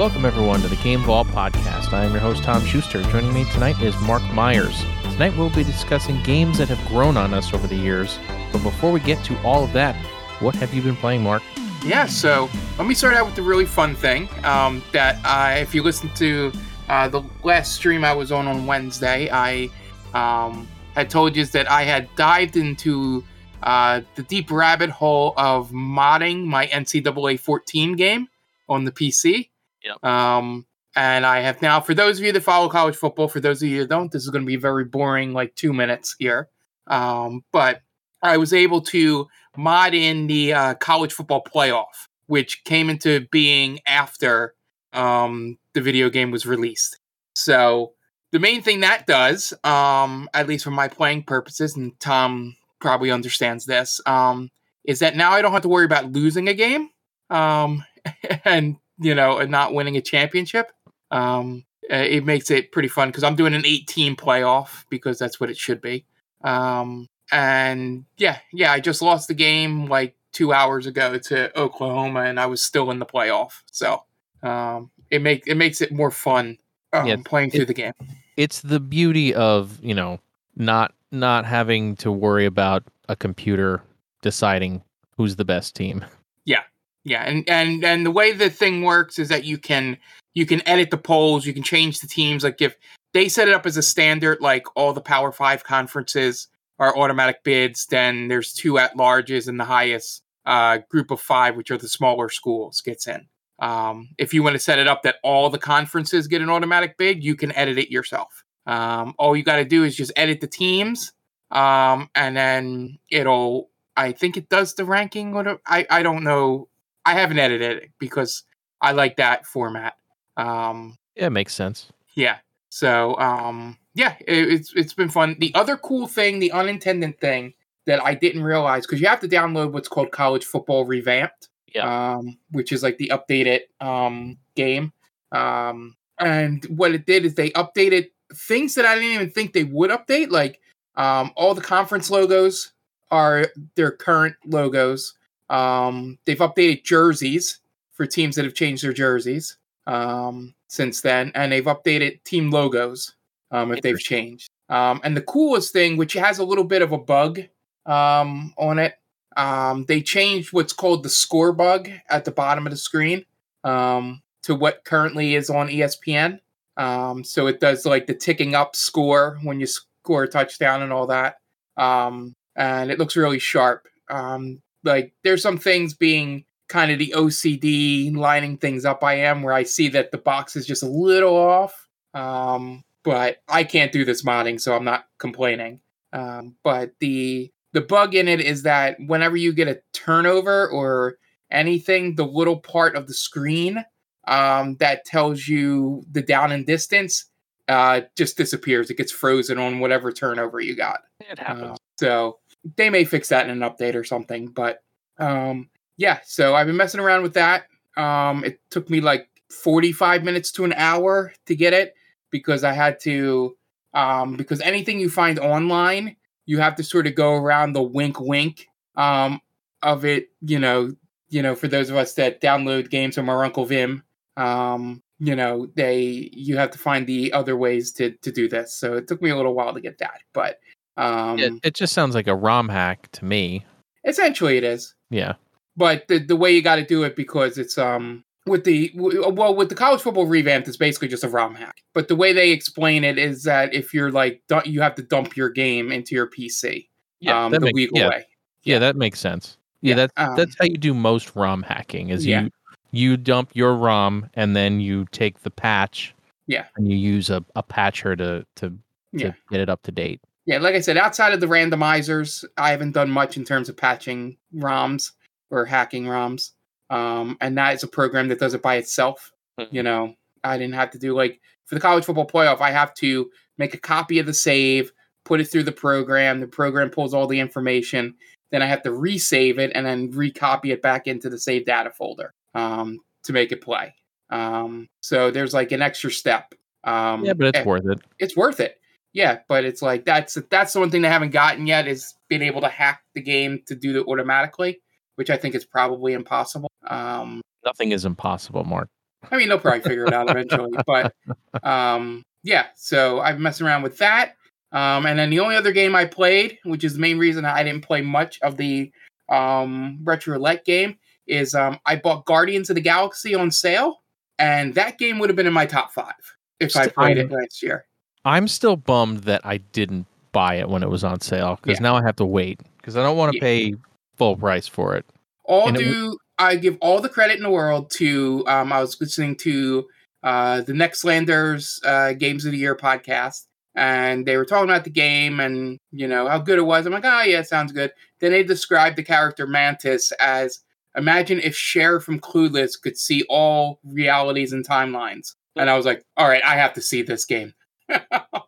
Welcome, everyone, to the Game Vault podcast. I am your host, Tom Schuster. Joining me tonight is Mark Myers. Tonight, we'll be discussing games that have grown on us over the years. But before we get to all of that, what have you been playing, Mark? Yeah, so let me start out with the really fun thing um, that I, if you listen to uh, the last stream I was on on Wednesday, I um, had told you that I had dived into uh, the deep rabbit hole of modding my NCAA 14 game on the PC. Yep. Um, and I have now, for those of you that follow college football, for those of you that don't, this is going to be very boring, like two minutes here. Um, but I was able to mod in the uh, college football playoff, which came into being after um, the video game was released. So the main thing that does, um, at least for my playing purposes, and Tom probably understands this, um, is that now I don't have to worry about losing a game. Um, and you know, and not winning a championship. Um, uh, it makes it pretty fun because I'm doing an 18 playoff because that's what it should be. Um, and yeah, yeah, I just lost the game like two hours ago to Oklahoma, and I was still in the playoff. So um, it make it makes it more fun um, Yeah, playing through it- the game. It's the beauty of, you know, not not having to worry about a computer deciding who's the best team. Yeah, and and and the way the thing works is that you can you can edit the polls, you can change the teams. Like if they set it up as a standard, like all the Power Five conferences are automatic bids, then there's two at larges, and the highest uh, group of five, which are the smaller schools, gets in. Um, if you want to set it up that all the conferences get an automatic bid, you can edit it yourself. Um, all you got to do is just edit the teams, um, and then it'll. I think it does the ranking. Or I I don't know I haven't edited it because I like that format. Um, Yeah, it makes sense. yeah. So um, yeah, it, it's it's been fun. The other cool thing, the unintended thing that I didn't realize because you have to download what's called College Football Revamped. Yeah. Um, which is like the updated um game. Um, and what it did is they updated things that I didn't even think they would update. Like um, all the conference logos are their current logos. Um, they've updated jerseys for teams that have changed their jerseys um, since then, and they've updated team logos um, if they've changed. Um, and the coolest thing, which has a little bit of a bug um, on it, um, they changed what's called the score bug at the bottom of the screen um, to what currently is on ESPN. Um, so it does like the ticking up score when you score a touchdown and all that. Um, and it looks really sharp. Um, like there's some things being kind of the OCD lining things up I am where I see that the box is just a little off. Um, but I can't do this modding, so I'm not complaining. Um, but the the bug in it is that whenever you get a turnover or anything, the little part of the screen um, that tells you the down and distance uh, just disappears. It gets frozen on whatever turnover you got. It Uh, so they may fix that in an update or something. But um, yeah, so I've been messing around with that. Um, it took me like 45 minutes to an hour to get it because I had to, um, because anything you find online, you have to sort of go around the wink wink um, of it, you know, you know, for those of us that download games from our Uncle Vim, um, you know, they you have to find the other ways to to do this. So it took me a little while to get that, but um it, it just sounds like a ROM hack to me. essentially it is. Yeah. But the the way you got to do it because it's um with the w- well with the college football revamped it's basically just a ROM hack. But the way they explain it is that if you're like you have to dump your game into your PC um, the makes- legal yeah, way. yeah, that makes sense. Yeah, Yeah, that's um, that's how you do most ROM hacking. Is Yeah. you you dump your ROM and then you take the patch. Yeah. And you use a, a patcher to to, to Yeah. get it up to date. Yeah, like I said, outside of the randomizers, I haven't done much in terms of patching ROMs or hacking ROMs. Um, and that is a program that does it by itself. You know, I didn't have to do like for the college football playoff, I have to make a copy of the save, put it through the program. The program pulls all the information. Then I have to resave it and then recopy it back into the save data folder um, to make it play. Um, so there's like an extra step. Um, yeah, but it's eh, worth it. it's worth it. Yeah, but it's like that's that's the one thing they haven't gotten yet is being able to hack the game to do it automatically, which I think is probably impossible. Um, Nothing is impossible, Mark. I mean, they'll probably figure it out eventually. But um, yeah, so I've messed around with that. Um, and then the only other game I played, which is the main reason I didn't play much of the um, retro roulette game, is um, I bought Guardians of the Galaxy on sale, and that game would have been in my top five if I played it last year. I'm still bummed that I didn't buy it when it was on sale because Yeah. now I have to wait because I don't want to Yeah. pay full price for it. All And it do I give all the credit in the world to um, I was listening to uh, the Nextlanders uh, Games of the Year podcast, and they were talking about the game and you know how good it was. I'm like, oh yeah, sounds good. Then they described the character Mantis as imagine if Cher from Clueless could see all realities and timelines. And I was like, all right, I have to see this game.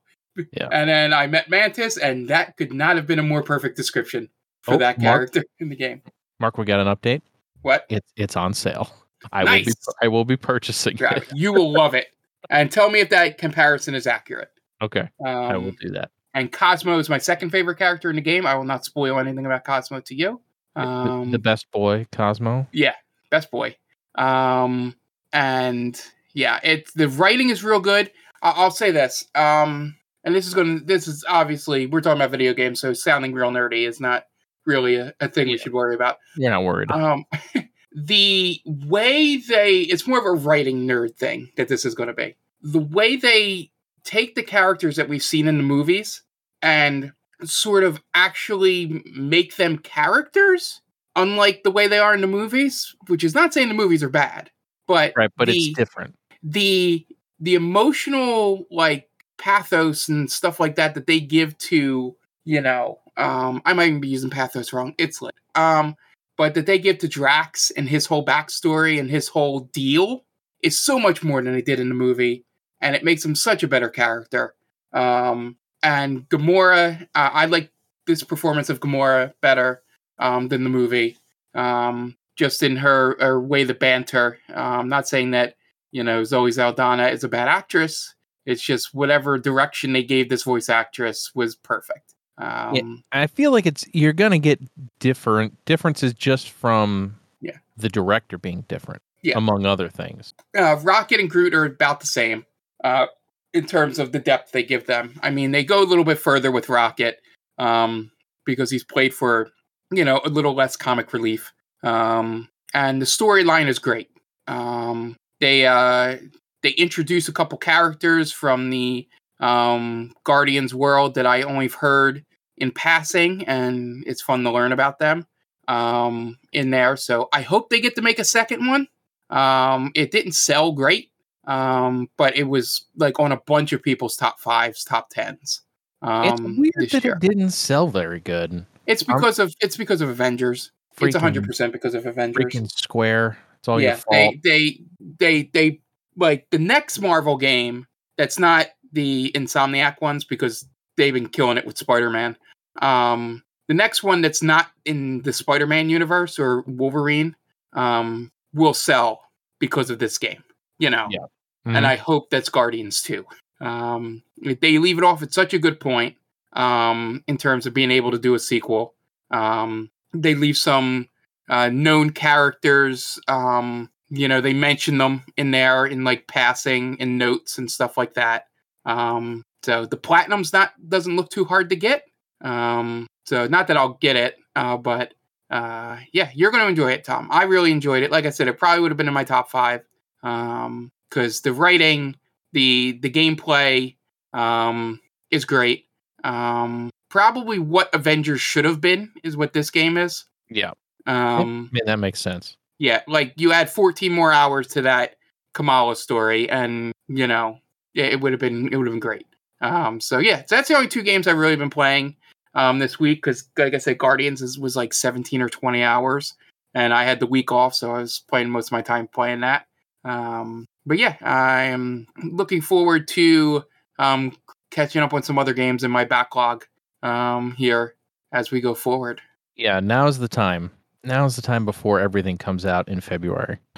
Yeah. And then I met Mantis, and that could not have been a more perfect description for Oh, that Mark? character in the game. Mark, we got an update. What? It's it's on sale. I will be Nice. I will be purchasing it. You will love it. And tell me if that comparison is accurate. Okay, I will Um, do that. and Cosmo is my second favorite character in the game. I will not spoil anything about Cosmo to you. The- Um, the best boy, Cosmo. yeah, best boy. Um, and yeah, it's the writing is real good. I- I'll say this. Um, and this is going to, this is obviously, we're talking about video games, so sounding real nerdy is not really a, a thing we should worry about. You're not worried. Um, the way they, it's more of a writing nerd thing that this is going to be. The way they take the characters that we've seen in the movies and sort of actually make them characters, unlike the way they are in the movies, which is not saying the movies are bad, but right, but the, it's different. the the emotional like pathos and stuff like that that they give to you know um i might even be using pathos wrong it's like um but that they give to drax and his whole backstory and his whole deal is so much more than they did in the movie and it makes him such a better character. Um and gamora uh, i like this performance of gamora better um than the movie um just in her, her way the banter. Um not saying that you know, Zoe Saldana is a bad actress. It's just whatever direction they gave this voice actress was perfect. Um, I feel like it's you're gonna get different differences just from Yeah. the director being different, Yeah. among other things. uh, Rocket and Groot are about the same uh, in terms of the depth they give them. I mean, they go a little bit further with Rocket um, because he's played for, you know, a little less comic relief. Um, and the storyline is great. Um, they uh, they introduce a couple characters from the um, Guardians world that I only heard in passing, and it's fun to learn about them um, in there. So I hope they get to make a second one. Um, it didn't sell great, um, but it was like on a bunch of people's top fives, top tens. Um, it's weird that year. it didn't sell very good. It's because of it's because of Avengers. it's hundred percent because of Avengers. Freaking Square. It's all your yeah, fault. they they they they like the next Marvel game that's not the Insomniac ones because they've been killing it with Spider Man. Um, the next one that's not in the Spider Man universe or Wolverine um, will sell because of this game. You know, Yeah. and Mhm. I hope that's Guardians too. Um, they leave it off at such a good point um, in terms of being able to do a sequel. Um, they leave some uh, known characters. Um, you know, they mention them in there in like passing and notes and stuff like that. Um, so the platinum's not doesn't look too hard to get. Um, so not that I'll get it, uh, but uh, yeah, you're going to enjoy it, Tom. I really enjoyed it. Like I said, it probably would have been in my top five because the writing, the the gameplay um, is great. Um, probably what Avengers should have been is what this game is. yeah. Um, I mean, that makes sense. yeah, like you add 14 more hours to that Kamala story, and you know, yeah, it would have been it would have been great. Um, so yeah, so that's the only two games I've really been playing um this week because, like I said, Guardians is, was like 17 or 20 hours, and I had the week off, so I was playing most of my time playing that. Um, but yeah, I am looking forward to um catching up on some other games in my backlog um here as we go forward. Yeah, now's the time. Now's the time before everything comes out in February.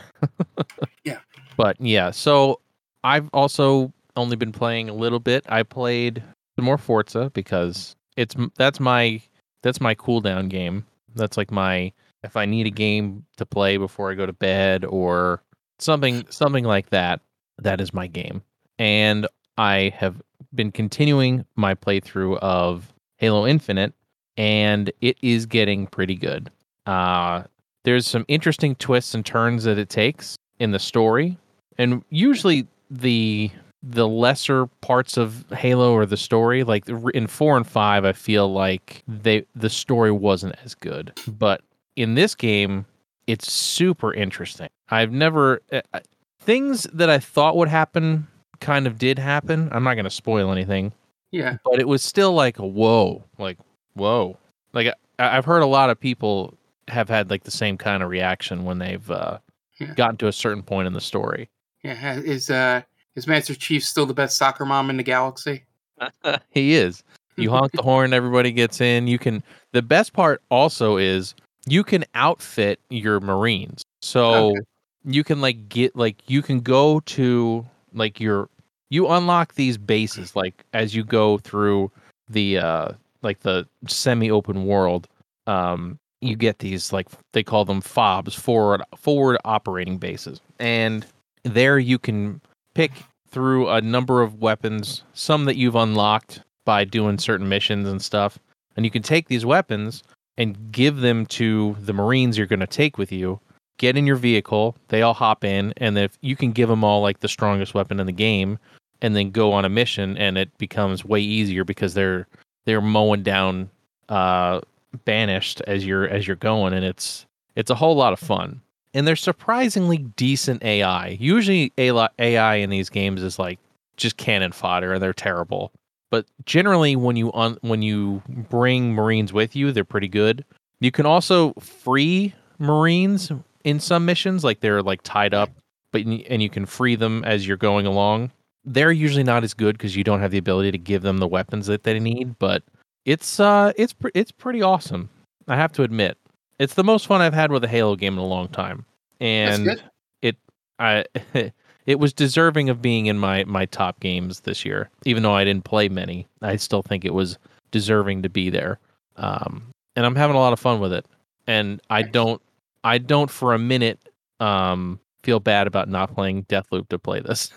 Yeah. But yeah, so I've also only been playing a little bit. I played some more Forza because it's that's my that's my cooldown game. That's like my if I need a game to play before I go to bed or something something like that. That is my game, and I have been continuing my playthrough of Halo Infinite, and it is getting pretty good. Uh, there's some interesting twists and turns that it takes in the story, and usually the the lesser parts of Halo or the story, like in four and five, I feel like they the story wasn't as good, but in this game, it's super interesting. I've never uh, things that I thought would happen kind of did happen. I'm not going to spoil anything. Yeah. But it was still like a whoa, like whoa. Like I, I've heard a lot of people have had like the same kind of reaction when they've uh, yeah. gotten to a certain point in the story. Yeah, is uh is Master Chief still the best soccer mom in the galaxy? he is. You honk the horn, everybody gets in. You can. The best part also is you can outfit your Marines. So okay. you can like get like you can go to like your you unlock these bases like as you go through the uh like the semi-open world um you get these like they call them fobs forward forward operating bases. And there you can pick through a number of weapons some that you've unlocked by doing certain missions and stuff. And you can take these weapons and give them to the marines you're going to take with you. Get in your vehicle they all hop in and if you can give them all like the strongest weapon in the game and then go on a mission and it becomes way easier because they're they're mowing down uh banished as you're as you're going and it's it's a whole lot of fun. And they're surprisingly decent ai usually ai in these games is like just cannon fodder and they're terrible. But generally when you on when you bring marines with you they're pretty good. You can also free marines in some missions like they're like tied up but and you can free them as you're going along. They're usually not as good because you don't have the ability to give them the weapons that they need but it's uh it's pre- it's pretty awesome. I have to admit, it's the most fun I've had with a Halo game in a long time, and it I it was deserving of being in my my top games this year. Even though I didn't play many, I still think it was deserving to be there. Um, and I'm having a lot of fun with it, and I don't I don't for a minute um feel bad about not playing Deathloop to play this.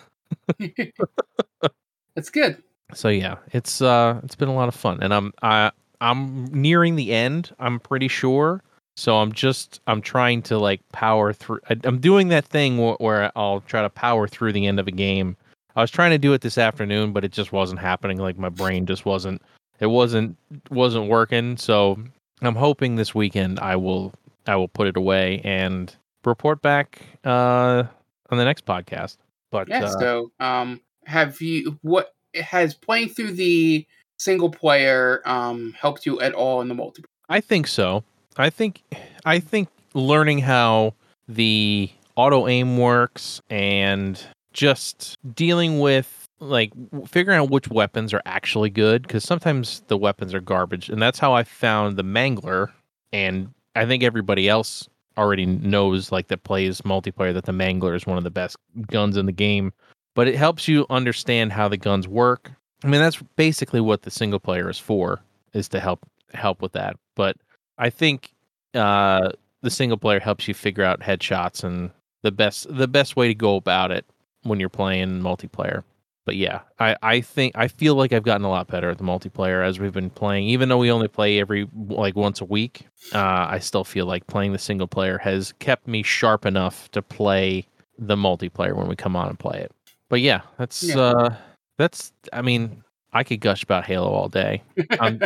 That's good so yeah, it's uh it's been a lot of fun, and I'm I I'm nearing the end. I'm pretty sure. So I'm just I'm trying to like power through. I, am doing that thing where, where I'll try to power through the end of a game. I was trying to do it this afternoon, but it just wasn't happening. Like my brain just wasn't it wasn't wasn't working. So I'm hoping this weekend I will I will put it away and report back uh on the next podcast. But yeah, uh, so um have you what has playing through the single player um, helped you at all in the multiplayer? I think so. I think I think learning how the auto aim works and just dealing with like figuring out which weapons are actually good because sometimes the weapons are garbage and that's how i found the mangler and i think everybody else already knows like that plays multiplayer that the mangler is one of the best guns in the game but it helps you understand how the guns work. I mean, that's basically what the single player is for, is to help help with that. But I think uh, the single player helps you figure out headshots and the best the best way to go about it when you're playing multiplayer. But yeah, I, I think I feel like I've gotten a lot better at the multiplayer as we've been playing. Even though we only play every like once a week, uh, I still feel like playing the single player has kept me sharp enough to play the multiplayer when we come on and play it but yeah, that's yeah. uh that's I mean, I could gush about Halo all day. I'm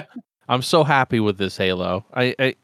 I'm so happy with this Halo. I, I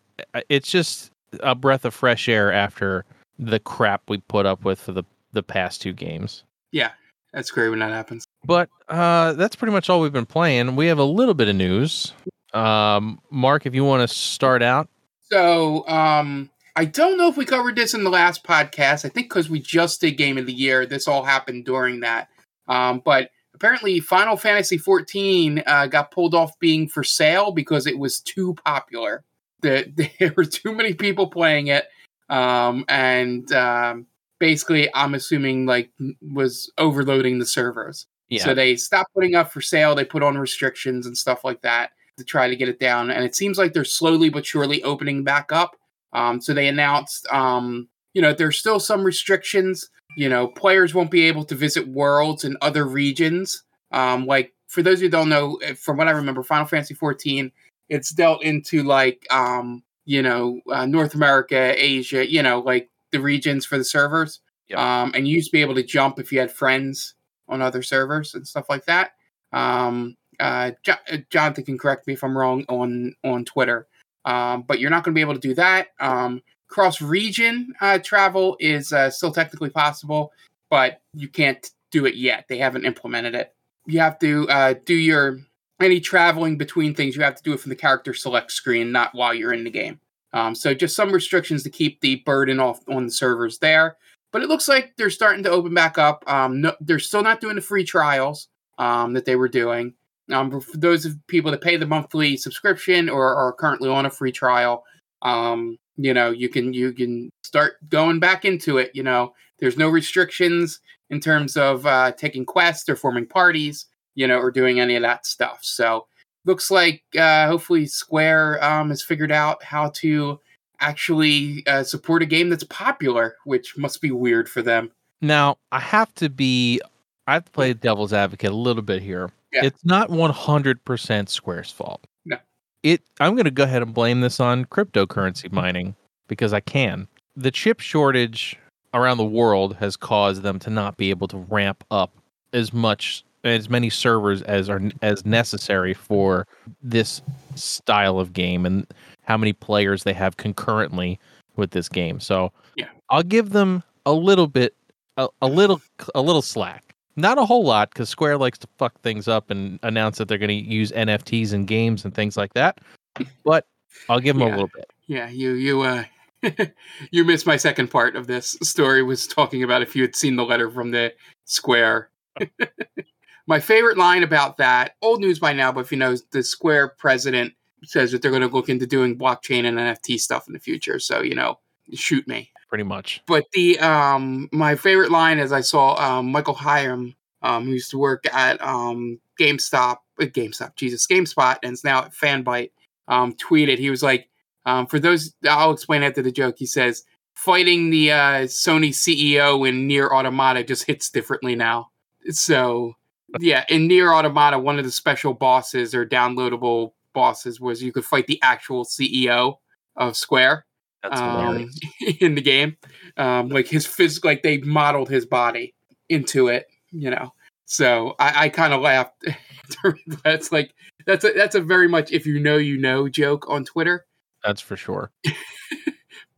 it's just a breath of fresh air after the crap we put up with for the the past two games. Yeah, that's great when that happens. But uh, that's pretty much all we've been playing. We have a little bit of news. Um, Mark, if you want to start out. So, um, I don't know if we covered this in the last podcast. I think because we just did Game of the Year, this all happened during that. Um, but apparently, Final Fantasy XIV uh, got pulled off being for sale because it was too popular. The, there were too many people playing it, um, and um, basically, I'm assuming like was overloading the servers. Yeah. So they stopped putting up for sale. They put on restrictions and stuff like that to try to get it down. And it seems like they're slowly but surely opening back up. Um, so they announced, um, you know, there's still some restrictions, you know, players won't be able to visit worlds in other regions. Um, like for those who don't know, eh, from what I remember, Final Fantasy 14, it's dealt into like um, you know uh, North America, Asia, you know, like the regions for the servers. Yep. Um, and you used to be able to jump if you had friends on other servers and stuff like that. Um, uh, Jo- Jonathan can correct me if I'm wrong on on Twitter, um, but you're not going to be able to do that. Um, Cross region uh, travel is uh, still technically possible, but you can't do it yet. They haven't implemented it. You have to uh, do your any traveling between things. You have to do it from the character select screen, not while you're in the game. Um, so just some restrictions to keep the burden off on the servers there. But it looks like they're starting to open back up. Um, no, they're still not doing the free trials um, that they were doing. Um, for those of people that pay the monthly subscription or are currently on a free trial, um, you know, you can you can start going back into it. You know, there's no restrictions in terms of uh, taking quests or forming parties, you know, or doing any of that stuff. So looks like uh, hopefully Square um, has figured out how to actually uh, support a game that's popular, which must be weird for them. Now, I have to be I have to play devil's advocate a little bit here. Yeah. It's not 100% Square's fault. No. It I'm going to go ahead and blame this on cryptocurrency mm-hmm. mining because I can. The chip shortage around the world has caused them to not be able to ramp up as much as many servers as are as necessary for this style of game and how many players they have concurrently with this game. So Yeah. I'll give them a little bit a, a little a little slack. Not a whole lot because Square likes to fuck things up and announce that they're going to use NFTs in games and things like that. But I'll give them a little bit. Yeah, you you uh you missed my second part of this story was talking about if you had seen the letter from the Square. my favorite line about that, old news by now, but if you know, the Square president says that they're going to look into doing blockchain and NFT stuff in the future. So you know, shoot me. Pretty much. But the um my favorite line is I saw um Michael Higham, um, who used to work at um GameStop, uh, GameStop, Jesus, GameSpot, and is now at Fanbyte, um, tweeted. He was like, um, for those, I'll explain after the joke. He says, fighting the uh, Sony CEO in Nier Automata just hits differently now. So, yeah, in Nier Automata, one of the special bosses or downloadable bosses was you could fight the actual CEO of Square um, in the game. Um, like his phys, like they modeled his body into it, you know. So I, I kind of laughed. that's like that's a that's a very much if you know you know joke on Twitter. That's for sure.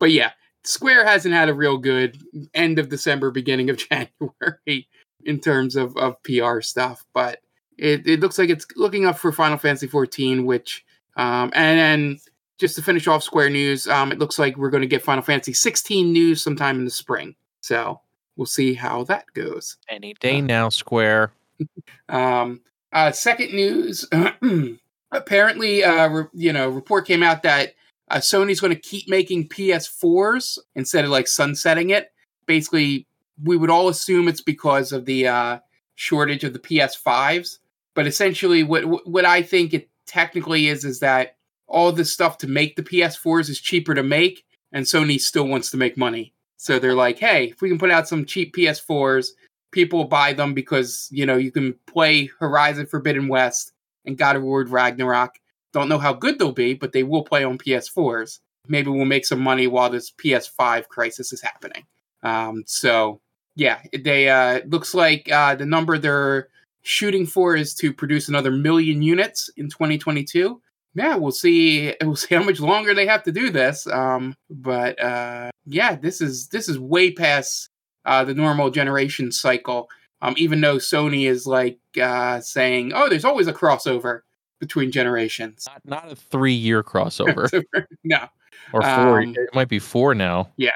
But yeah, Square hasn't had a real good end of December, beginning of January in terms of, of PR stuff. But it, it looks like it's looking up for Final Fantasy 14, which um, and then just to finish off Square news, um, it looks like we're going to get Final Fantasy 16 news sometime in the spring. So we'll see how that goes. Any day now, Square. Um, uh, second news. apparently, uh, re- you know, report came out that uh, Sony's going to keep making PS4s instead of like sunsetting it. Basically, we would all assume it's because of the uh, shortage of the PS5s. But essentially, what what- what I think it technically is is that all the stuff to make the PS4s is cheaper to make, and Sony still wants to make money. So they're like, hey, if we can put out some cheap PS4s, people buy them because you know you can play Horizon Forbidden West and God of War Ragnarok. Don't know how good they'll be, but they will play on PS4s. Maybe we'll make some money while this PS5 crisis is happening. Um, so yeah, they uh, looks like uh, the number they're shooting for is to produce another million units in 2022. Yeah, we'll see. We'll see how much longer they have to do this. Um, but uh, yeah, this is this is way past uh, the normal generation cycle. Um, even though Sony is like uh, saying, "Oh, there's always a crossover between generations." Not, not a three year crossover no, or four. Um, it might be four now. Yeah.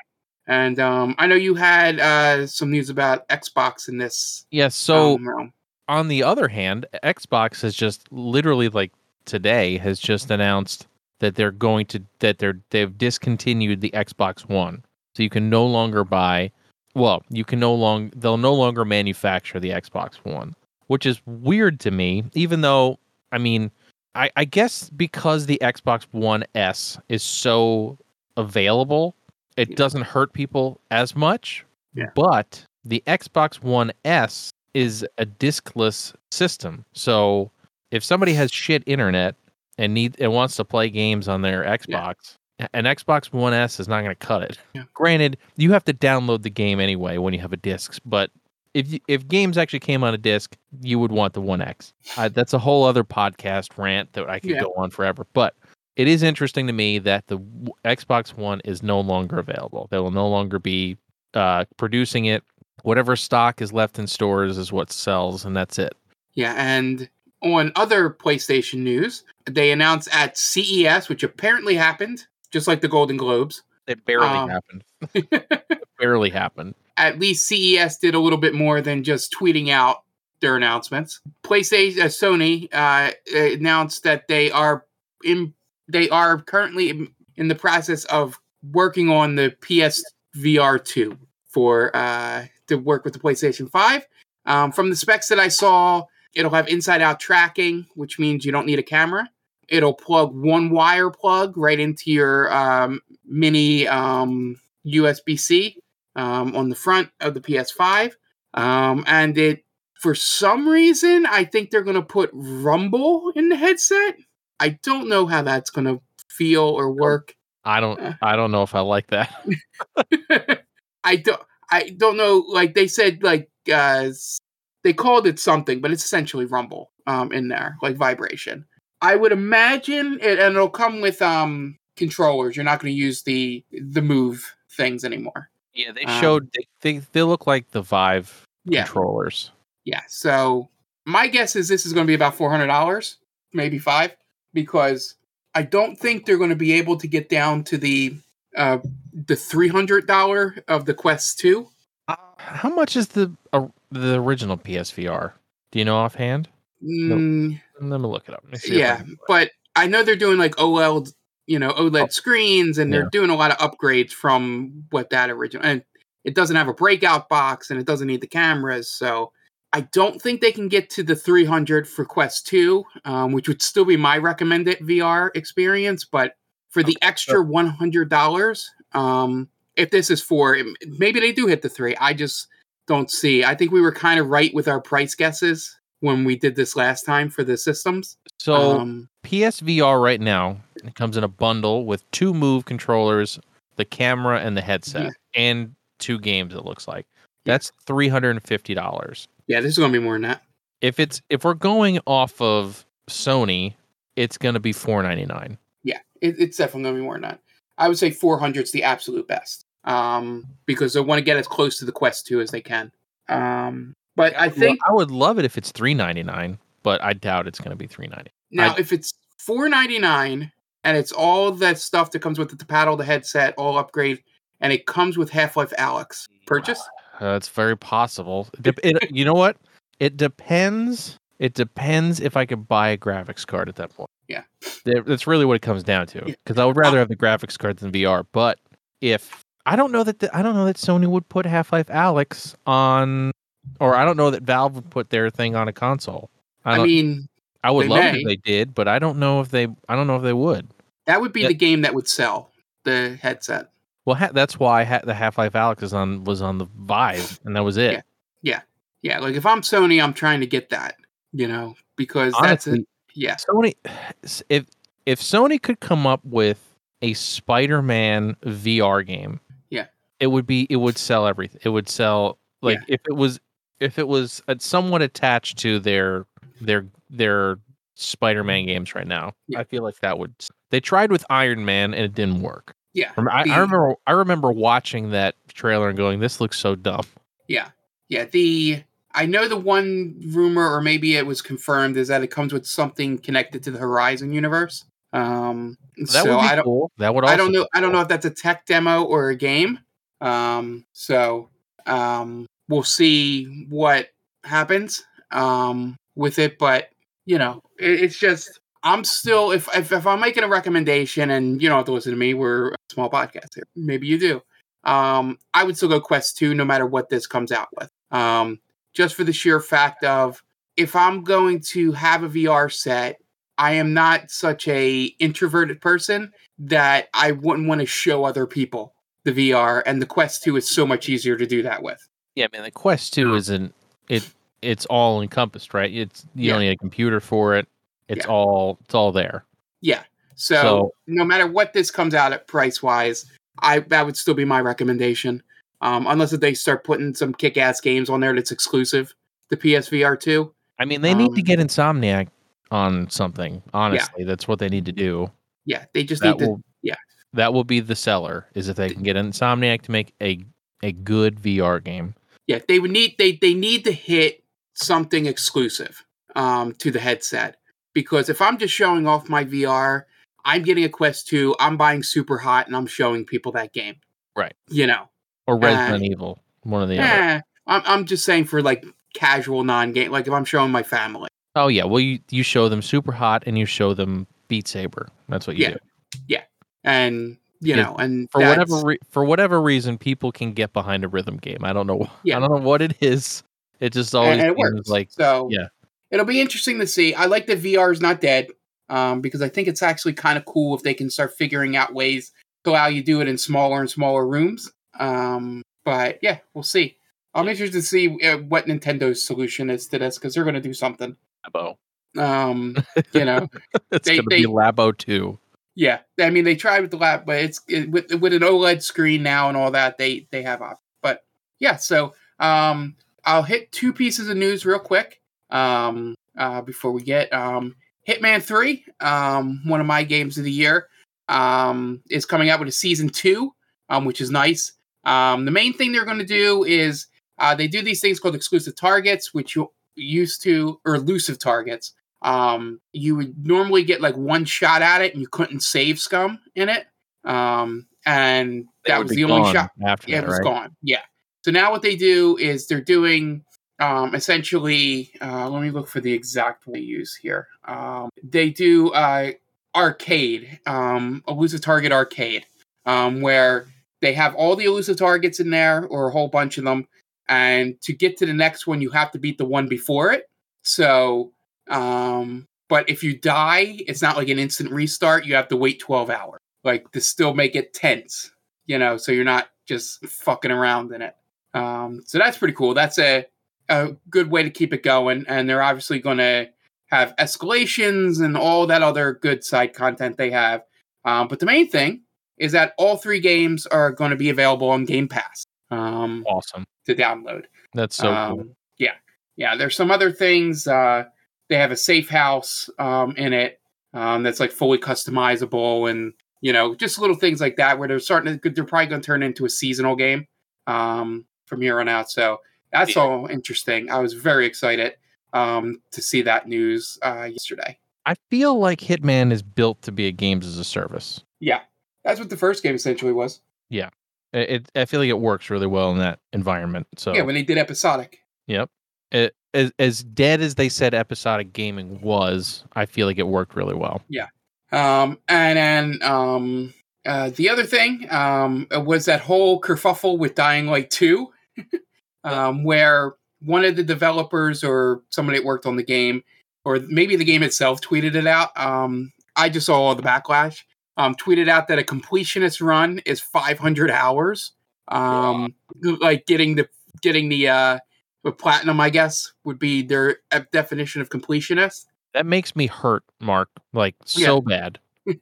And um, I know you had uh, some news about Xbox in this. Yes. So um, on the other hand, Xbox has just literally like today has just announced that they're going to that they're they've discontinued the Xbox One. So you can no longer buy well, you can no long they'll no longer manufacture the Xbox One, which is weird to me, even though I mean I, I guess because the Xbox One S is so available, it Yeah. doesn't hurt people as much. Yeah. But the Xbox One S is a diskless system. So if somebody has shit internet and need and wants to play games on their Xbox, an Xbox One S is not going to cut it. Yeah. Granted, you have to download the game anyway when you have a disc, but if you, if games actually came on a disc, you would want the One X. Uh, that's a whole other podcast rant that I could Yeah. go on forever. But it is interesting to me that the w- Xbox One is no longer available. They will no longer be uh, producing it. Whatever stock is left in stores is what sells, and that's it. Yeah, and on other PlayStation news, they announced at CES, which apparently happened, just like the Golden Globes. It barely Um, happened. It barely happened. At least CES did a little bit more than just tweeting out their announcements. PlayStation, uh, Sony uh, announced that they are in, they are currently in- the process of working on the PSVR two for uh, to work with the PlayStation Five. Um, from the specs that I saw, it'll have inside out tracking, which means you don't need a camera. It'll plug one wire plug right into your um, mini um, USB C um, on the front of the PS5. Um, and it, for some reason, I think they're going to put Rumble in the headset. I don't know how that's going to feel or work. I don't. Uh. I don't know if I like that. I don't. I don't know. Like they said, like uh, they called it something, but it's essentially Rumble um, in there, like vibration. I would imagine it, and it'll come with um controllers. You're not going to use the the move things anymore. Yeah, they Um, showed. They, they they look like the Vive Yeah, controllers. yeah. So my guess is this is going to be about four hundred dollars, maybe five, because I don't think they're going to be able to get down to the uh the three hundred dollar of the Quest Two. Uh, how much is the uh, the original PSVR? Do you know offhand? Mm, Let me look it up. Let me see if I yeah, but I know they're doing like OLED, you know, OLED Oh, screens, and they're doing a lot of upgrades from what that original. And it doesn't have a breakout box, and it doesn't need the cameras. So I don't think they can get to the 300 for Quest 2, um, which would still be my recommended VR experience. But for the extra $100, um, if this is for, maybe they do hit the three. I just don't see. I think we were kind of right with our price guesses when we did this last time for the systems. So um, PSVR right now it comes in a bundle with two Move controllers, the camera, and the headset, Yeah. and two games. It looks like that's three hundred and fifty dollars. yeah, this is going to be more than that. If it's if we're going off of Sony, it's going to be four ninety nine. Yeah, it, it's definitely going to be more than that. I would say 400 is the absolute best um, because they want to get as close to the Quest 2 as they can. Um, but I think I would love it if it's three ninety nine, but I doubt it's going to be three ninety. now I- if it's 499 and it's all that stuff that comes with the paddle, the headset, all upgrade, and it comes with Half Life Alyx purchase. Uh, very possible. It it- you know what? It depends. It depends if I could buy a graphics card at that point. Yeah. That's really what it comes down to. Because I would rather have the graphics card than VR. But if I don't know that the, I don't know that Sony would put Half Life Alyx on, or I don't know that Valve would put their thing on a console. I, I mean, I would love it may. if they did, but I don't know if they. I don't know if they would. that would be Yeah. the game that would sell the headset. Well, ha- that's why ha- the Half Life Alyx is on was on the Vive, and that was it. Yeah, Yeah. like if I'm Sony, I'm trying to get that, you know, because that's Honestly, it. Yeah. Sony, if if Sony could come up with a Spider-Man VR game, Yeah. It would be it would sell everything. It would sell like if it was if it was uh, somewhat attached to their their their Spider-Man games right now. Yeah. I feel like that would. They tried with Iron Man and it didn't work. Yeah. I, the- I remember I remember watching that trailer and going, "This looks so dumb." Yeah. Yeah. The I know the one rumor, or maybe it was confirmed, is that it comes with something connected to the Horizon universe. Um, That so would be I don't, cool. That would. Also I don't know, I don't know if that's a tech demo or a game. Um, so um, we'll see what happens um, with it. But you know, it, it's just I'm still if, if if I'm making a recommendation, and you don't have to listen to me, we're a small podcast here. Maybe you do. Um, I would still go Quest Two, no matter what this comes out with. Um, just for the sheer fact of if I'm going to have a VR set, I am not such a introverted person that I wouldn't want to show other people the VR, and the Quest 2 is so much easier to do that with. Yeah, I mean the Quest Two isn't it. It's all encompassed, right? It's you Yeah. don't need a computer for it. It's Yeah. all it's all there. Yeah. So, So- no matter what this comes out at price wise, I that would still be my recommendation. Um, unless if they start putting some kick ass games on there that's exclusive to PSVR two. I mean, they need to Um, get Insomniac on something. Honestly, that's what they need to do. Yeah, they just That need to. will, yeah. That will be the seller. Is if they can get Insomniac to make a a good VR game. Yeah, they would need they they need to hit something exclusive um, to the headset because if I'm just showing off my VR, I'm getting a Quest two, I'm buying Super Hot, and I'm showing people that game. Right. You know. Or Uh, Resident Evil, one of the other. Yeah. I'm I'm just saying for like casual non game, like if I'm showing my family. Oh yeah, well you you show them Super Hot and you show them Beat Saber. That's what you do. Yeah. do. And you know, and For whatever re- for whatever reason, people can get behind a rhythm game. I don't know. Yeah. I don't know what it is. It just always and, it seems works. like so yeah. it'll be interesting to see. I like that VR is not dead, um, because I think it's actually kind of cool if they can start figuring out ways to allow you do it in smaller and smaller rooms. Um, but yeah, we'll see. I'm interested to see uh, what Nintendo's solution is to this because they're going to do something. Labo. Um, you know, it's gonna be Labo two. Yeah. I mean, they tried with the lab, but it's it, with with an OLED screen now and all that. They they have options. But yeah, so um, I'll hit two pieces of news real quick. Um, uh, before we get um, Hitman Three, um, one of my games of the year, um, is coming out with a season two, um, which is nice. Um, the main thing they're going to do is uh, they do these things called exclusive targets, which you used to or elusive targets um, you would normally get like one shot at it and you couldn't save scum in it. Um, and that was the only shot. after Yeah, that, it was right? gone. Yeah. So now what they do is they're doing um, essentially, uh, let me look for the exact one they use here. Um, they do uh, arcade, um, elusive target arcade, um, where they have all the elusive targets in there or a whole bunch of them. And to get to the next one, you have to beat the one before it. So, um, but if you die, it's not like an instant restart. You have to wait 12 hours, like to still make it tense, you know, so you're not just fucking around in it. Um, so that's pretty cool. That's a, a good way to keep it going. And they're obviously going to have escalations and all that other good side content they have. Um, but the main thing is that all three games are going to be available on Game Pass um, Awesome. to download. That's so um, cool. Yeah, yeah. There's some other things. Uh, they have a safe house um, in it um, that's like fully customizable, and you know, just little things like that where they're starting to. They're probably going to turn into a seasonal game um, from here on out. So that's Yeah. all interesting. I was very excited um, to see that news uh, yesterday. I feel like Hitman is built to be a games as a service. Yeah, that's what the first game essentially was. It, it I feel like it works really well in that environment. So Yeah, when they did episodic. Yep. It, as as dead as they said episodic gaming was, I feel like it worked really well. Yeah. Um, and then um, uh, the other thing um, was that whole kerfuffle with Dying Light 2, um, where one of the developers or somebody that worked on the game, or maybe the game itself, tweeted it out. Um, I just saw all the backlash. Um, tweeted out that a completionist run is 500 hours. Um, like getting the getting the uh, the platinum, I guess, would be their definition of completionist. That makes me hurt, Mark, like Yeah. so bad.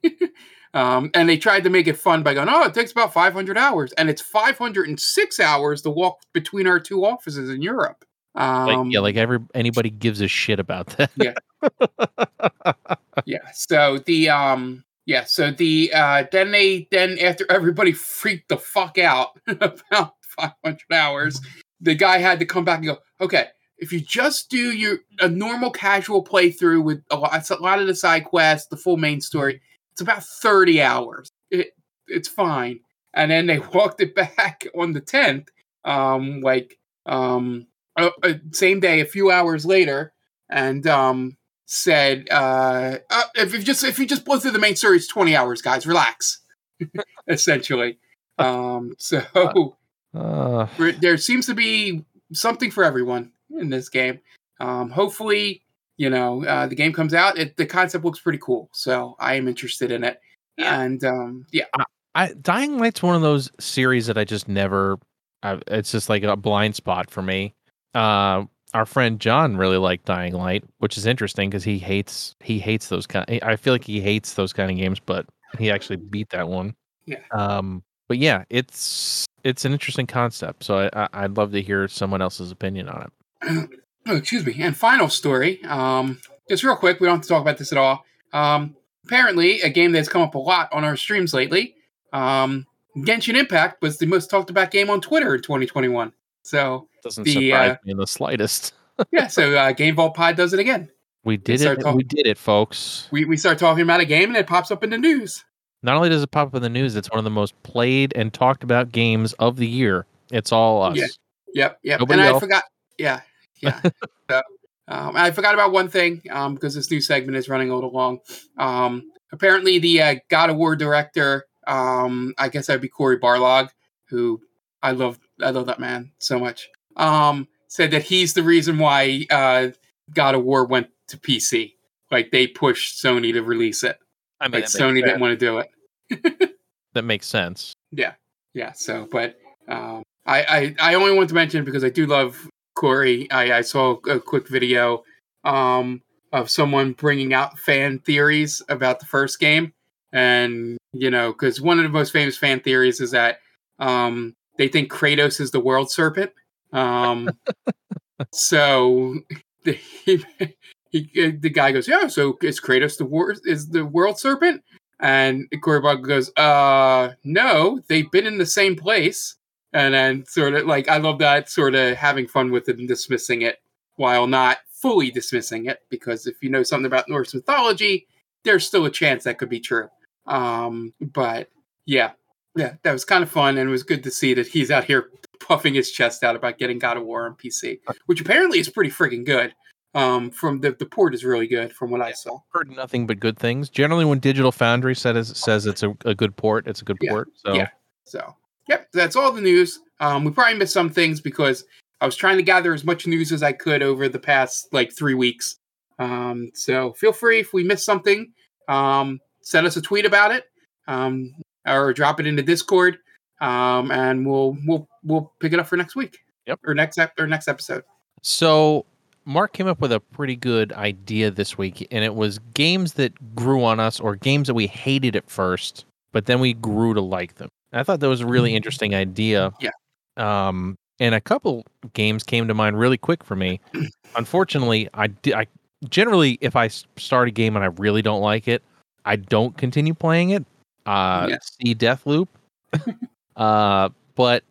Um, and they tried to make it fun by going, "Oh, it takes about 500 hours," and it's 506 hours to walk between our two offices in Europe. Um, Like yeah, like every anybody gives a shit about that. Yeah. yeah. So the um, yeah. So the uh, then they then after everybody freaked the fuck out about 500 hours, the guy had to come back and go, "Okay, if you just do your a normal casual playthrough with a lot, a lot of the side quests, the full main story, it's about 30 hours. It it's fine." And then they walked it back on the 10th, um, like um, uh, uh, same day, a few hours later, and um, said, uh, uh, "If you just if you just blow through the main story, it's 20 hours, guys. Relax." Essentially, um, so Uh, there- there seems to be something for everyone in this game. Um, hopefully, you know, uh, the game comes out. It, the concept looks pretty cool, so I am interested in it. Yeah. And um, yeah, I Dying Light's one of those series that I just never I, it's just like a blind spot for me. Uh, our friend John really liked Dying Light, which is interesting because he hates he hates those kind. I feel like he hates those kind of games, but he actually beat that one. Yeah. Um. But yeah, it's it's an interesting concept. So I, I would love to hear someone else's opinion on it. oh, excuse me. And final story. Um. Just real quick. We don't have to talk about this at all. Um. Apparently, a game that's come up a lot on our streams lately. Um. Genshin Impact was the most talked about game on Twitter in 2021. So doesn't the, surprise uh, me in the slightest. yeah, so uh, Game Vault Pod does it again. We did we it. We did it, folks. We we start talking about a game and it pops up in the news. Not only does it pop up in the news, it's one of the most played and talked about games of the year. It's all us. Yeah. Yep. Yep. Nobody and else. I forgot. Yeah. Yeah. so, um, I forgot about one thing um, because this new segment is running a little long. Um, apparently, the uh, God of War director, um, I guess that'd be Cory Barlog, who I love. I love that man so much um, said that he's the reason why uh, God of War went to PC. Like they pushed Sony to release it. I mean, like Sony didn't want to do it. that makes sense. Yeah, yeah. So, but um, I, I I only want to mention because I do love Cory. I, I saw a quick video um, of someone bringing out fan theories about the first game, and you know, because one of the most famous fan theories is that um, they think Kratos is the world serpent, um, so the, he, he, the guy goes, "Yeah, so is Kratos the war is the world serpent?" And Cory goes, "Uh, no, they've been in the same place." And then sort of like I love that sort of having fun with it and dismissing it while not fully dismissing it because if you know something about Norse mythology, there's still a chance that could be true. Um, but yeah, yeah, that was kind of fun and it was good to see that he's out here puffing his chest out about getting God of War on PC, which apparently is pretty freaking good. Um, from the the port is really good from what I saw. Heard nothing but good things. Generally, when Digital Foundry says says it's a, a good port, it's a good yeah. port. So yeah, so yep, that's all the news. Um, we probably missed some things because I was trying to gather as much news as I could over the past like three weeks. Um, so feel free if we missed something, um, send us a tweet about it, um, or drop it into Discord um, and we'll we'll we'll pick it up for next week. Yep. Or next ep- or next episode. So Mark came up with a pretty good idea this week, and it was games that grew on us, or games that we hated at first, but then we grew to like them. And I thought that was a really mm-hmm. interesting idea. Yeah. Um, and a couple games came to mind really quick for me. Unfortunately, I. I generally, if I start a game and I really don't like it, I don't continue playing it. Uh, yes. see Deathloop. Uh, but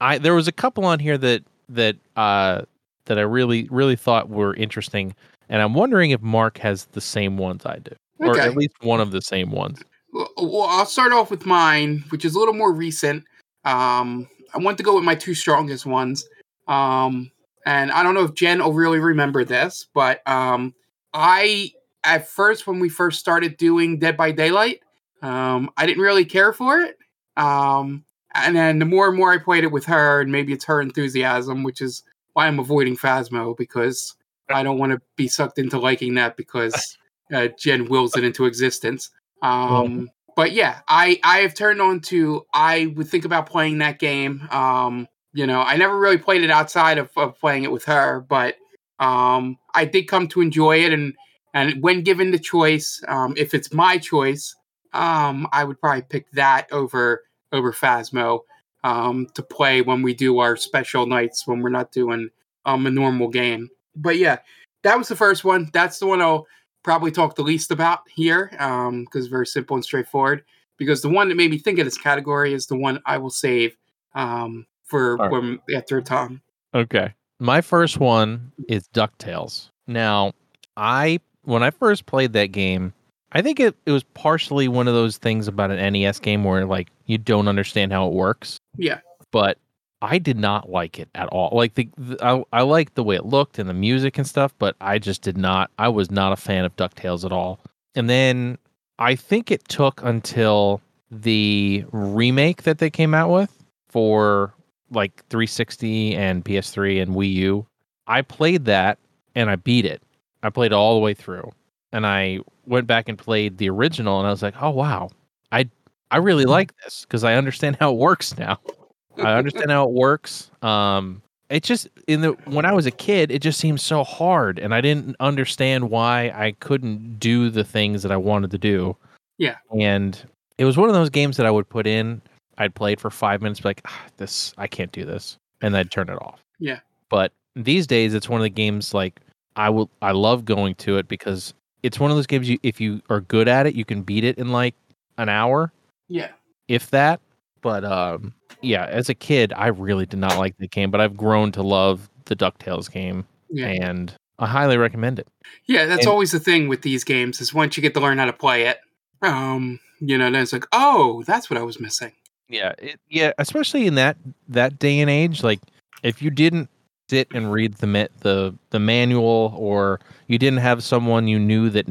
I there was a couple on here that that uh that I really really thought were interesting, and I'm wondering if Mark has the same ones I do, okay. or at least one of the same ones. Well, I'll start off with mine, which is a little more recent. Um, I want to go with my two strongest ones. Um, and I don't know if Jen will really remember this, but um, I at first when we first started doing Dead by Daylight, um, I didn't really care for it. Um, and then the more and more I played it with her, and maybe it's her enthusiasm, which is why I'm avoiding Phasmo because I don't want to be sucked into liking that because uh, Jen wills it into existence. Um, but yeah, I I have turned on to I would think about playing that game. Um, you know, I never really played it outside of, of playing it with her, but um, I did come to enjoy it, and and when given the choice, um, if it's my choice, um, I would probably pick that over over Phasmo um, to play when we do our special nights when we're not doing um, a normal game. But yeah, that was the first one. That's the one I'll probably talk the least about here because um, very simple and straightforward. Because the one that made me think of this category is the one I will save um, for right. when after Tom. Okay, my first one is Ducktales. Now, I when I first played that game, I think it, it was partially one of those things about an NES game where like you don't understand how it works. Yeah. But I did not like it at all. Like the, the I, I liked the way it looked and the music and stuff, but I just did not. I was not a fan of Ducktales at all. And then I think it took until the remake that they came out with for like 360 and PS3 and Wii U. I played that and I beat it. I played it all the way through and I went back and played the original, and I was like, oh wow, I I really mm-hmm. like this because I understand how it works now. I understand how it works. Um, it just in the when I was a kid, it just seemed so hard, and I didn't understand why I couldn't do the things that I wanted to do. Yeah. and it was one of those games that I would put in. I'd play it for five minutes, be like ah, this, I can't do this, and I'd turn it off. Yeah. But these days, it's one of the games like I will. I love going to it because it's one of those games. You, if you are good at it, you can beat it in like an hour, Yeah. if that. But um, yeah, as a kid, I really did not like the game, but I've grown to love the Ducktales game, Yeah. and I highly recommend it. Yeah, that's And- always the thing with these games is once you get to learn how to play it, um, you know, then it's like, oh, that's what I was missing. Yeah, it, yeah, especially in that that day and age, like if you didn't sit and read the the the manual or you didn't have someone you knew that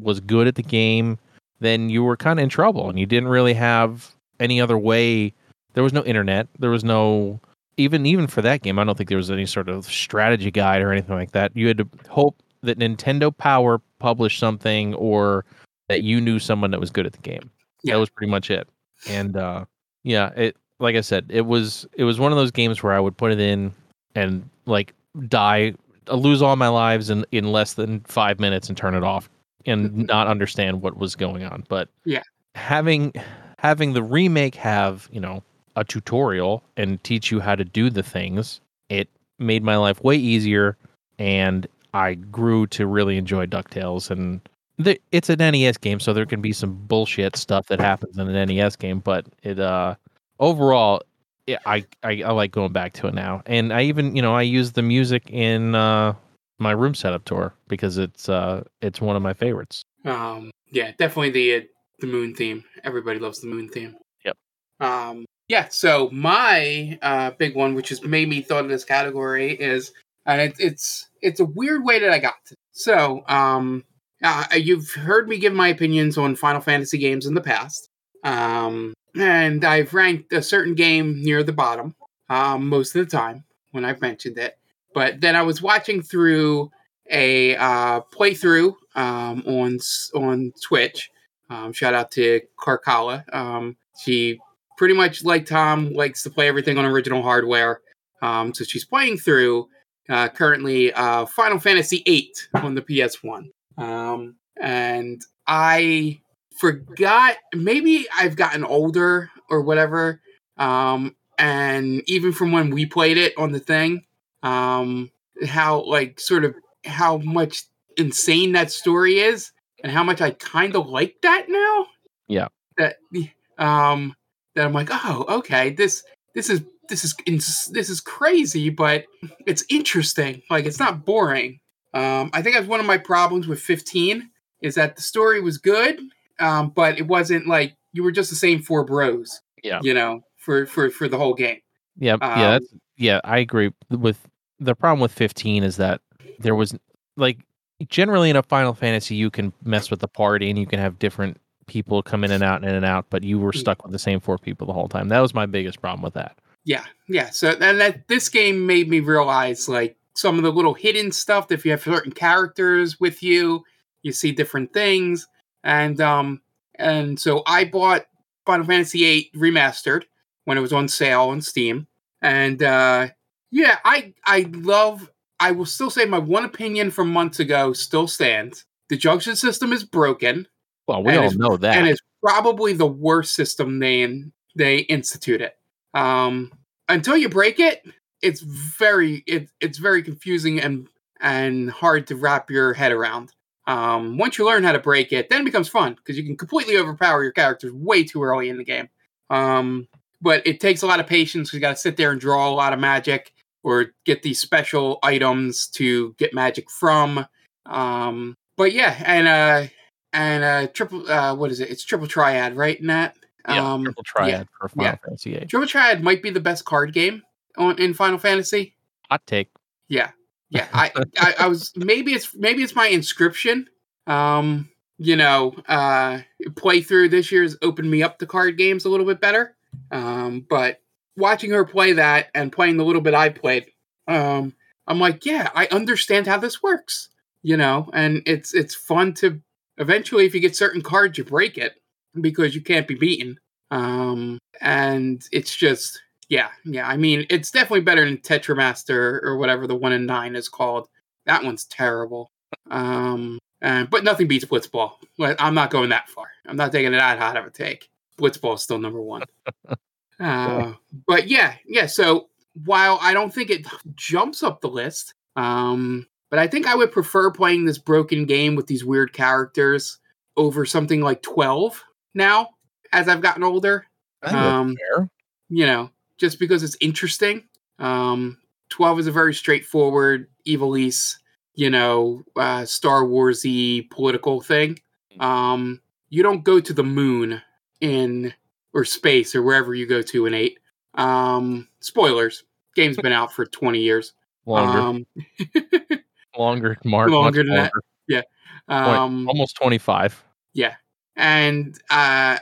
was good at the game, then you were kind of in trouble and you didn't really have any other way. There was no internet, there was no even even for that game, I don't think there was any sort of strategy guide or anything like that. You had to hope that Nintendo Power published something or that you knew someone that was good at the game. Yeah. That was pretty much it. And uh yeah, it like I said, it was it was one of those games where I would put it in and like die, lose all my lives in in less than five minutes and turn it off and not understand what was going on. But Yeah. having having the remake have you know a tutorial and teach you how to do the things, it made my life way easier, and I grew to really enjoy Ducktales and. The, it's an NES game, so there can be some bullshit stuff that happens in an NES game, but it uh overall yeah, I, I I like going back to it now, and I even you know I use the music in uh, my room setup tour because it's uh it's one of my favorites. Um, yeah, definitely the uh, the moon theme. Everybody loves the moon theme. Yep. Um, yeah. So my uh, big one, which has made me thought of this category, is and it, it's it's a weird way that I got to. So um, uh, you've heard me give my opinions on Final Fantasy games in the past. Um, and I've ranked a certain game near the bottom um, most of the time when I've mentioned it. But then I was watching through a uh, playthrough um, on on Twitch. Um, shout out to Carcala. Um, she pretty much like Tom likes to play everything on original hardware. Um, so she's playing through uh, currently uh, Final Fantasy VIII on the PS1. Um, and I forgot maybe I've gotten older or whatever. Um, and even from when we played it on the thing, um, how like sort of how much insane that story is and how much I kind of like that now. Yeah. That um that I'm like, "Oh, okay. This this is this is ins- this is crazy, but it's interesting. Like it's not boring." Um I think that's one of my problems with 15 is that the story was good, um but it wasn't like you were just the same four bros. Yeah. You know, for for for the whole game. Yeah, Um, yeah, that's, yeah. I agree with the problem with 15 is that there was like generally in a Final Fantasy you can mess with the party and you can have different people come in and out and in and out, but you were Mm. stuck with the same four people the whole time. That was my biggest problem with that. Yeah, yeah. So and that this game made me realize like some of the little hidden stuff. That if you have certain characters with you, you see different things, and um, and so I bought Final Fantasy VIII remastered when it was on sale on Steam, and uh, yeah, I I love. I will still say my one opinion from months ago still stands. The junction system is broken Well, we all know that. and it's probably the worst system they they instituted. Um, until you break it, it's very it, it's very confusing and and hard to wrap your head around. Um, once you learn how to break it, then it becomes fun because you can completely overpower your characters way too early in the game. Um, but it takes a lot of patience. You got to sit there and draw a lot of magic or get these special items to get magic from. Um, but yeah, and uh, and uh, triple uh, what is it? It's triple triad, right? In that, yeah, um, triple triad for Final yeah. Fantasy 8. triple triad might be the best card game on in Final Fantasy. Hot take. Yeah, yeah. I, I, I was maybe it's maybe it's my Inscryption. Um, you know, uh, playthrough this year has opened me up to card games a little bit better. Um, but watching her play that and playing the little bit I played, um, I'm like, yeah, I understand how this works. You know, and it's it's fun to eventually if you get certain cards, you break it because you can't be beaten. Um, and it's just Yeah, yeah. I mean, it's definitely better than Tetramaster or whatever the one in nine is called. That one's terrible. Um, and, but nothing beats Blitzball. But I'm not going that far. I'm not taking it that hot of a take. Blitzball is still number one. uh, but yeah, yeah. So while I don't think it jumps up the list, um, but I think I would prefer playing this broken game with these weird characters over something like 12 now as I've gotten older. Um, fair. you know, just because it's interesting. Um, 12 is a very straightforward, Ivalice, you know, uh, Star Warsy political thing. Um, you don't go to the moon in or space or wherever you go to in 8. Um, spoilers. Game's been out for 20 years. Longer, Um, longer, Mark. longer than that. Yeah. um, Almost 25. Yeah. and uh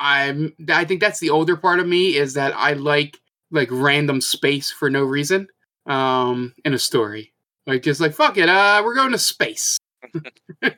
i'm i think that's the older part of me is that i like like random space for no reason um in a story. Like just like fuck it uh we're going to space.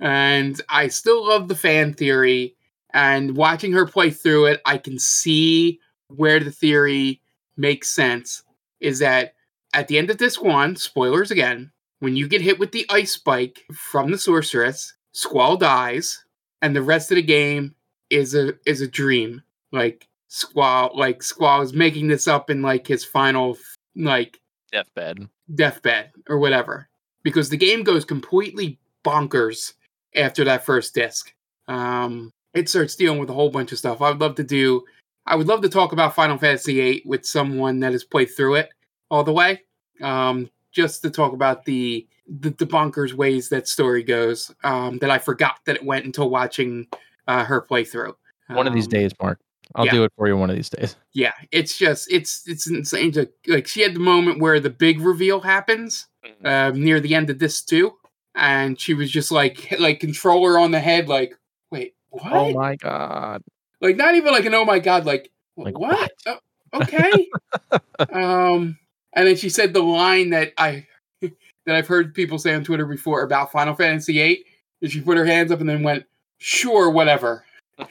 And i still love the fan theory and watching her play through it i can see where the theory makes sense is that at the end of disc one spoilers again when you get hit with the ice spike from the sorceress squall dies and the rest of the game is a is a dream. Like squall like squall is making this up in like his final like Deathbed. deathbed or whatever. Because the game goes completely bonkers after that first disc. Um it starts dealing with a whole bunch of stuff. I would love to do i would love to talk about final fantasy VIII with someone that has played through it all the way um just to talk about the the, the bonkers ways that story goes um that i forgot that it went until watching uh her playthrough One of these Um, days, Mark. I'll yeah. do it for you one of these days. yeah it's just it's it's insane to like she had the moment where the big reveal happens uh, near the end of this too and she was just like like controller on the head like wait what Oh my god. like not even like an oh my god like, Like, what, Oh, okay um and then she said the line that i that i've heard people say on twitter before about final fantasy VIII, and she put her hands up and then went sure whatever.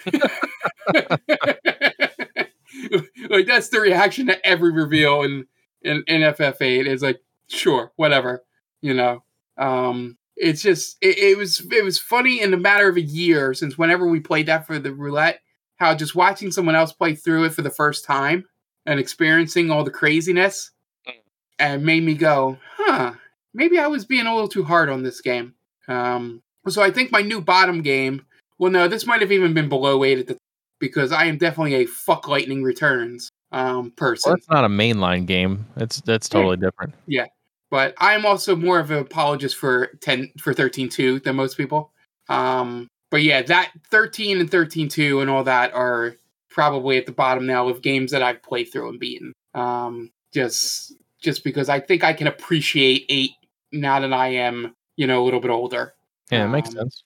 Like that's the reaction to every reveal in in, in ff8 is like sure whatever you know? Um it's just it, it was it was funny in a matter of a year since whenever we played that for the roulette how just watching someone else play through it for the first time and experiencing all the craziness and made me go huh maybe i was being a little too hard on this game. Um so i think my new bottom game well no this might have even been below eight at the because i am definitely a fuck lightning returns um person Well, that's not a mainline game. It's that's totally different. Yeah, but I'm also more of an apologist for ten for thirteen two than most people. Um, but yeah, that thirteen and thirteen two and all that are probably at the bottom now of games that I've played through and beaten. Um, just just because I think I can appreciate eight now that I am you know a little bit older. Yeah, it makes Um, sense.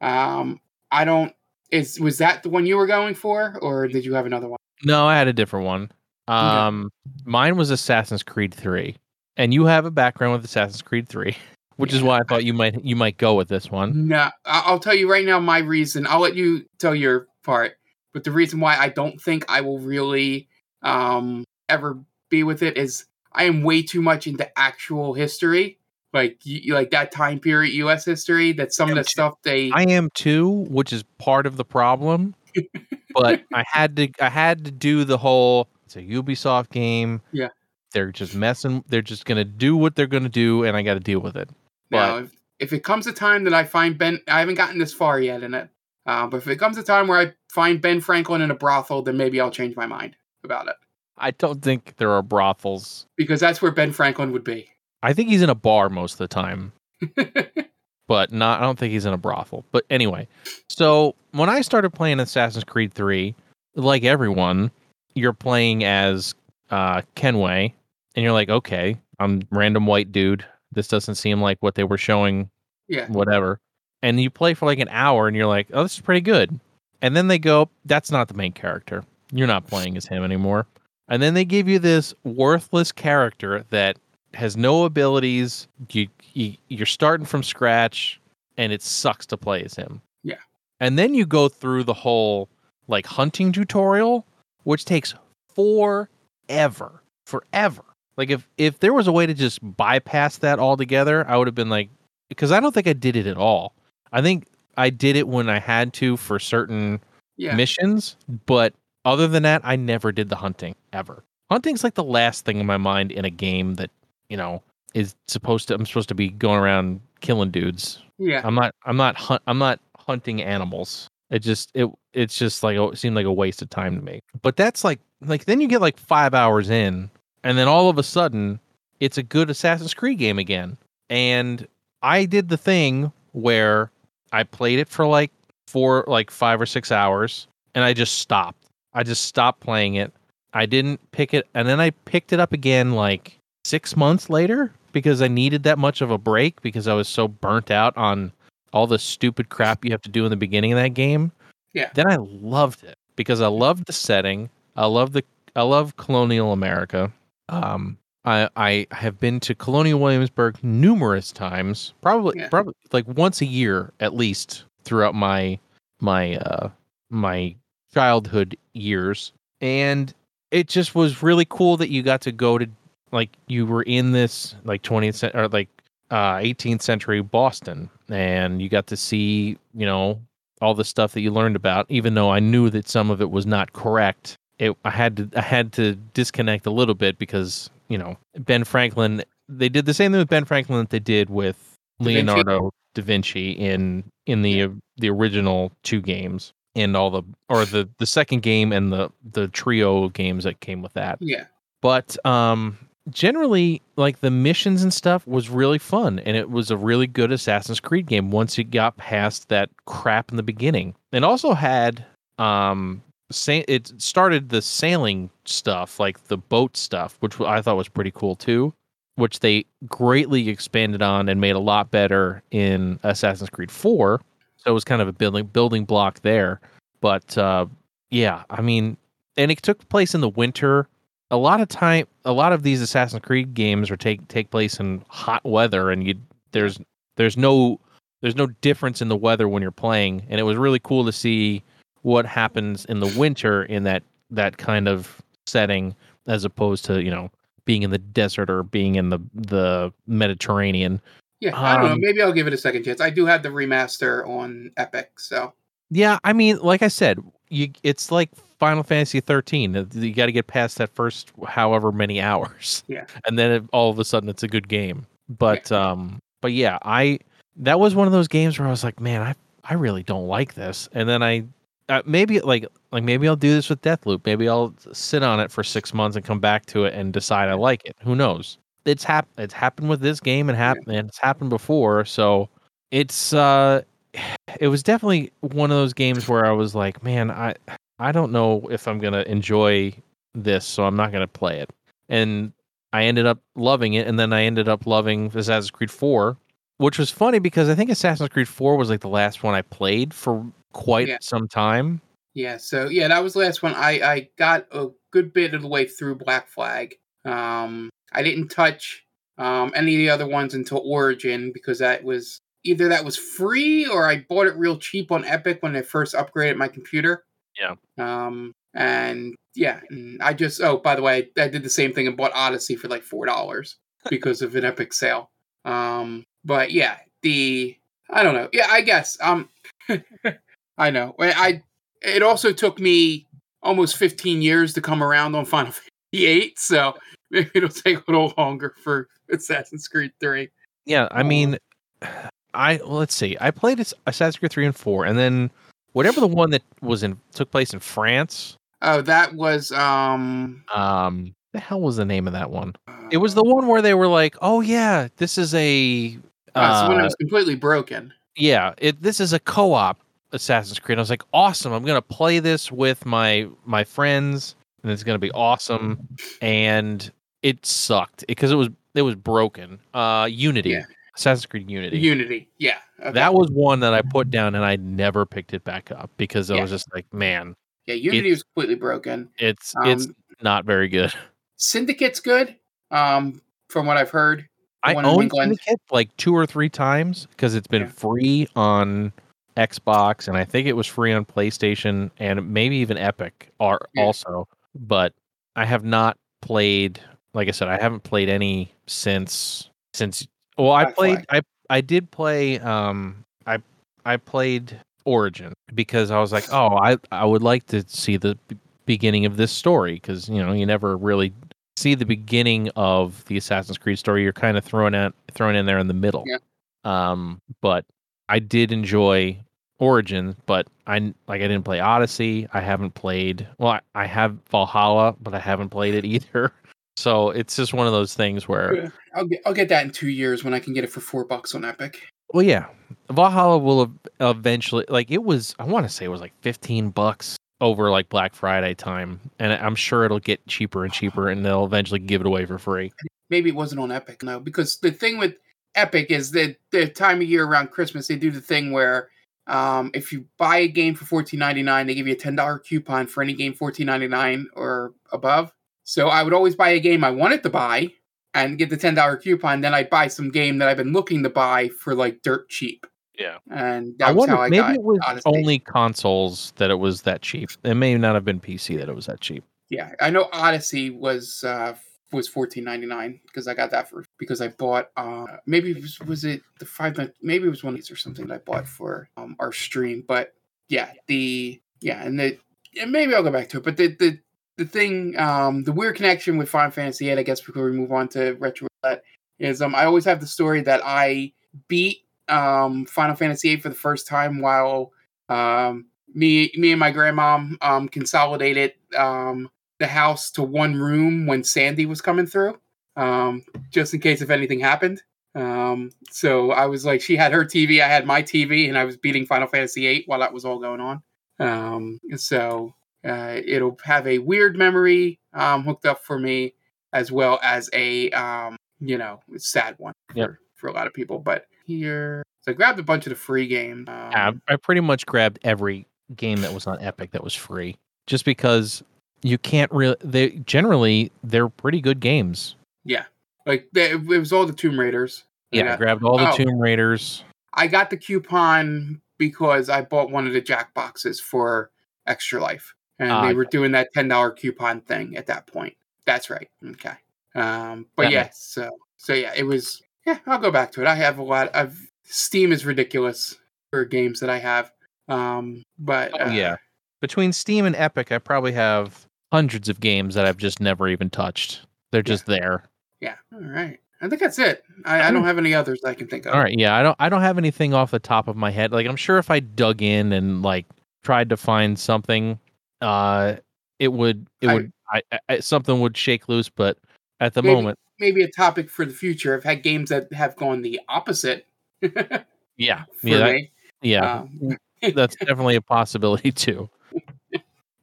Um, I don't. Is was that the one you were going for, or did you have another one? No, I had a different one. Um, mine was Assassin's Creed Three, and you have a background with Assassin's Creed Three, which is why I thought you might you might go with this one. No, I'll tell you right now my reason. I'll let you tell your part. But the reason why I don't think I will really um ever be with it is I am way too much into actual history, like y- like that time period U.S. history. That some of the too. stuff they I am too, which is part of the problem. but I had to I had to do the whole it's a Ubisoft game. Yeah. They're just messing they're just gonna do what they're gonna do and I gotta deal with it. now if, if it comes a time that I find Ben, I haven't gotten this far yet in it. Uh, but if it comes a time where I find Ben Franklin in a brothel, then maybe I'll change my mind about it I don't think there are brothels. because that's where Ben Franklin would be. I think he's in a bar most of the time. but not I don't think he's in a brothel. But anyway, so when I started playing Assassin's Creed 3, like everyone, you're playing as uh Kenway and you're like, "Okay, I'm random white dude. This doesn't seem like what they were showing yeah, whatever." And you play for like an hour and you're like, "Oh, this is pretty good." And then they go, "That's not the main character. You're not playing as him anymore." And then they give you this worthless character that has no abilities. You, you you're starting from scratch, and it sucks to play as him. Yeah. And then you go through the whole like hunting tutorial, which takes forever, forever. Like if if there was a way to just bypass that altogether, I would have been like, because I don't think I did it at all. I think I did it when I had to for certain Yeah. missions, but other than that, I never did the hunting ever. Hunting's like the last thing in my mind in a game that you know is supposed to. I'm supposed to be going around killing dudes. Yeah. I'm not. I'm not. Hunt, I'm not hunting animals. It just. It. It's just like oh, it seemed like a waste of time to me. But that's like like then you get like five hours in, and then all of a sudden it's a good Assassin's Creed game again. And I did the thing where I played it for like four, like five or six hours, and I just stopped. I just stopped playing it. I didn't pick it, and then I picked it up again like six months later because I needed that much of a break because I was so burnt out on all the stupid crap you have to do in the beginning of that game. Yeah. Then I loved it because I loved the setting. I love the I love colonial America. Um I I have been to Colonial Williamsburg numerous times, probably Yeah. probably like once a year at least throughout my my uh my childhood years. And it just was really cool that you got to go to like you were in this like 20th or like uh 18th century Boston and you got to see, you know, all the stuff that you learned about even though I knew that some of it was not correct. It I had to I had to disconnect a little bit because, you know, Ben Franklin they did the same thing with Ben Franklin that they did with Da. Leonardo da Vinci in in the the original two games and all the or the the second game and the the trio games that came with that Yeah. but um generally like the missions and stuff was really fun and it was a really good assassin's creed game once you got past that crap in the beginning. And also had um sa- it started the sailing stuff like the boat stuff which i thought was pretty cool too which they greatly expanded on and made a lot better in assassin's creed 4 so it was kind of a building building block there. But uh yeah i mean and it took place in the winter a lot of time a lot of these assassin's creed games are take take place in hot weather and you there's there's no there's no difference in the weather when you're playing and it was really cool to see what happens in the winter in that that kind of setting as opposed to you know being in the desert or being in the the mediterranean Yeah. I don't know. Um, Maybe I'll give it a second chance. I do have the remaster on Epic, so Yeah, I mean, like I said, you it's like Final Fantasy 13. Uh, You got to get past that first however many hours. Yeah. And then it, all of a sudden it's a good game. But um but yeah, I that was one of those games where I was like, man, I I really don't like this. And then I uh, maybe like like maybe I'll do this with Deathloop. Maybe I'll sit on it for 6 months and come back to it and decide I like it. Who knows? It's hap- it's happened with this game and happened and it's happened before, so it's uh it was definitely one of those games where I was like, man, I I don't know if I'm gonna enjoy this, so I'm not gonna play it. And I ended up loving it, and then I ended up loving Assassin's Creed 4, which was funny because I think Assassin's Creed 4 was like the last one I played for quite Yeah. some time. yeah. So yeah, that was the last one. I I got a good bit of the way through Black Flag. Um, I didn't touch um any of the other ones until Origin because that was either that was free or I bought it real cheap on Epic when I first upgraded my computer. Yeah. Um, and yeah, and I just oh by the way, I did the same thing and bought Odyssey for like four dollars because of an Epic sale. Um, but yeah, the I don't know. Yeah, I guess um, I know. I, I it also took me almost 15 years to come around on Final Fantasy 8, so maybe it'll take a little longer for Assassin's Creed 3. Yeah, I Oh. mean, I well, let's see. I played Assassin's Creed 3 and 4, and then whatever the one that was in took place in France. Oh, that was um Um, the hell was the name of that one? It was the one where they were like, "Oh yeah, this is a uh, so when it uh, was completely broken. yeah, it this is a co-op Assassin's Creed." I was like, "Awesome! I'm gonna play this with my my friends, and it's gonna be awesome." And it sucked because it was it was broken. Uh, Unity, Yeah. Assassin's Creed Unity. Unity. Yeah. Okay. That was one that I put down and I never picked it back up because I Yeah. was just like, man, yeah, Unity was completely broken. it's Um, it's not very good. Syndicate's good. Um from what I've heard. I one in owned England. Syndicate like two or three times because it's been Yeah. free on Xbox and I think it was free on PlayStation and maybe even Epic are Yeah. also. But I have not played. Like I said, I haven't played any since since. Well, I played. I I did play. Um, I I played Origin because I was like, oh, I I would like to see the beginning of this story because you know you never really see the beginning of the Assassin's Creed story. You're kind of thrown out thrown in there in the middle. Yeah. Um, but I did enjoy Origin, but I like I didn't play Odyssey. I haven't played. Well, I, I have Valhalla, but I haven't played it either. So it's just one of those things where, I'll get I'll get that in two years when I can get it for four bucks on Epic. well, yeah, Valhalla will eventually. Like it was, I want to say it was like fifteen bucks over like Black Friday time, and I'm sure it'll get cheaper and cheaper, and they'll eventually give it away for free. Maybe it wasn't on Epic, no, because the thing with Epic is that the time of year around Christmas they do the thing where um, if you buy a game for fourteen ninety nine, they give you a ten dollar coupon for any game fourteen ninety nine or above. So I would always buy a game I wanted to buy and get the ten dollar coupon. Then I'd buy some game that I've been looking to buy for like dirt cheap, Yeah, and that I was wonder how I maybe got it was Odyssey. only consoles that it was that cheap. It may not have been PC that it was that cheap. Yeah, I know Odyssey was uh was fourteen ninety nine because I got that for because I bought uh maybe it was, was it the five Night- maybe it was one of these or something that I bought for um our stream but yeah the yeah and the and maybe I'll go back to it but the the the thing um the weird connection with Final Fantasy VIII I guess before we move on to retro roulette is um I always have the story that I beat um Final Fantasy VIII for the first time while um me me and my grandmom um consolidated um the house to one room when Sandy was coming through, um, just in case if anything happened. Um, so I was like, she had her TV, I had my TV, and I was beating Final Fantasy VIII while that was all going on. Um, so uh, it'll have a weird memory um, hooked up for me, as well as a um, you know sad one for, Yep. for a lot of people. But here, so I grabbed a bunch of the free games. Um, Yeah, I pretty much grabbed every game that was on Epic that was free, just because you can't really. They generally they're pretty good games. Yeah, like the, it was all the Tomb Raiders. I Yeah, I grabbed all the Oh. Tomb Raiders. I got the coupon because I bought one of the Jackboxes for Extra Life, and Ah, they were doing that ten dollar coupon thing at that point. That's right. Okay. Um, but yeah, makes- so so yeah, it was. Yeah, I'll go back to it. I have a lot of Steam is ridiculous for games that I have. Um, but Oh uh, yeah, between Steam and Epic, I probably have hundreds of games that I've just never even touched. They're just there. yeah. All right. I think that's it. I, I don't have any others I can think of. All right, yeah, I don't I don't have anything off the top of my head. Like I'm sure if I dug in and like tried to find something, uh, it would it I- would I, I something would shake loose. But at the Maybe- moment, Maybe a topic for the future. I've had games that have gone the opposite yeah, yeah, that- yeah. Um, that's definitely a possibility too.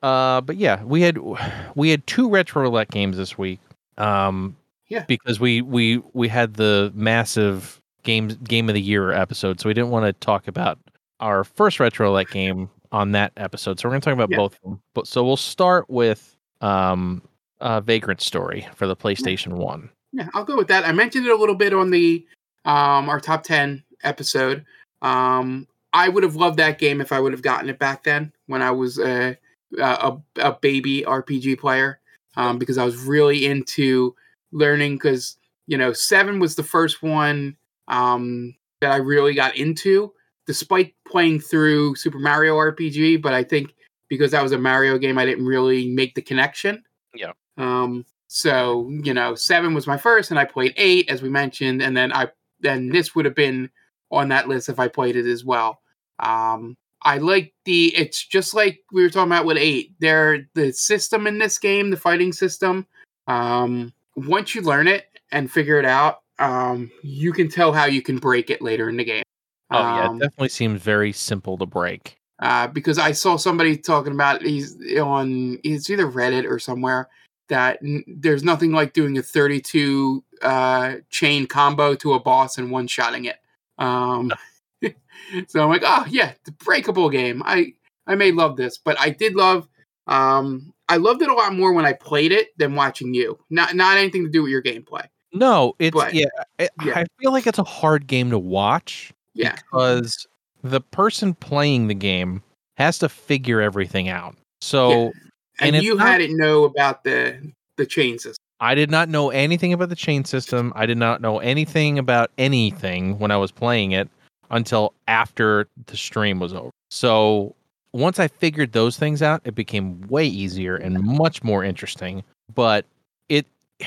Uh, but yeah, we had we had two retro roulette games this week. Um, Yeah. because we we we had the massive games game of the year episode, so we didn't want to talk about our first retro roulette game on that episode. So we're going to talk about Yeah. both of them. But so we'll start with um, uh, Vagrant Story for the PlayStation One. Yeah, I'll go with that. I mentioned it a little bit on the um our top 10 episode. Um I would have loved that game if I would have gotten it back then when I was a a, a baby RPG player um because I was really into learning cuz you know 7 was the first one um that I really got into despite playing through Super Mario RPG, but I think because that was a Mario game I didn't really make the connection. Yeah. Um so, you know, seven was my first, and I played eight, as we mentioned, and then I then this would have been on that list if I played it as well. Um, I like the it's just like we were talking about with eight. There the system in this game, the fighting system, um, once you learn it and figure it out, um, you can tell how you can break it later in the game. Oh yeah, Um, it definitely seems very simple to break. uh, because I saw somebody talking about he's on it's either Reddit or somewhere that n- there's nothing like doing a 32 uh, chain combo to a boss and one shotting it. Um, so I'm like, oh yeah, the breakable game. I I may love this, but I did love. Um, I loved it a lot more when I played it than watching you. Not not anything to do with your gameplay. No, it's But- yeah, I, yeah. I feel like it's a hard game to watch. Yeah, because the person playing the game has to figure everything out. So and, and you not- had it know about the the chain system. I did not know anything about the chain system. I did not know anything about anything when I was playing it until after the stream was over. So once I figured those things out, it became way easier and much more interesting. But it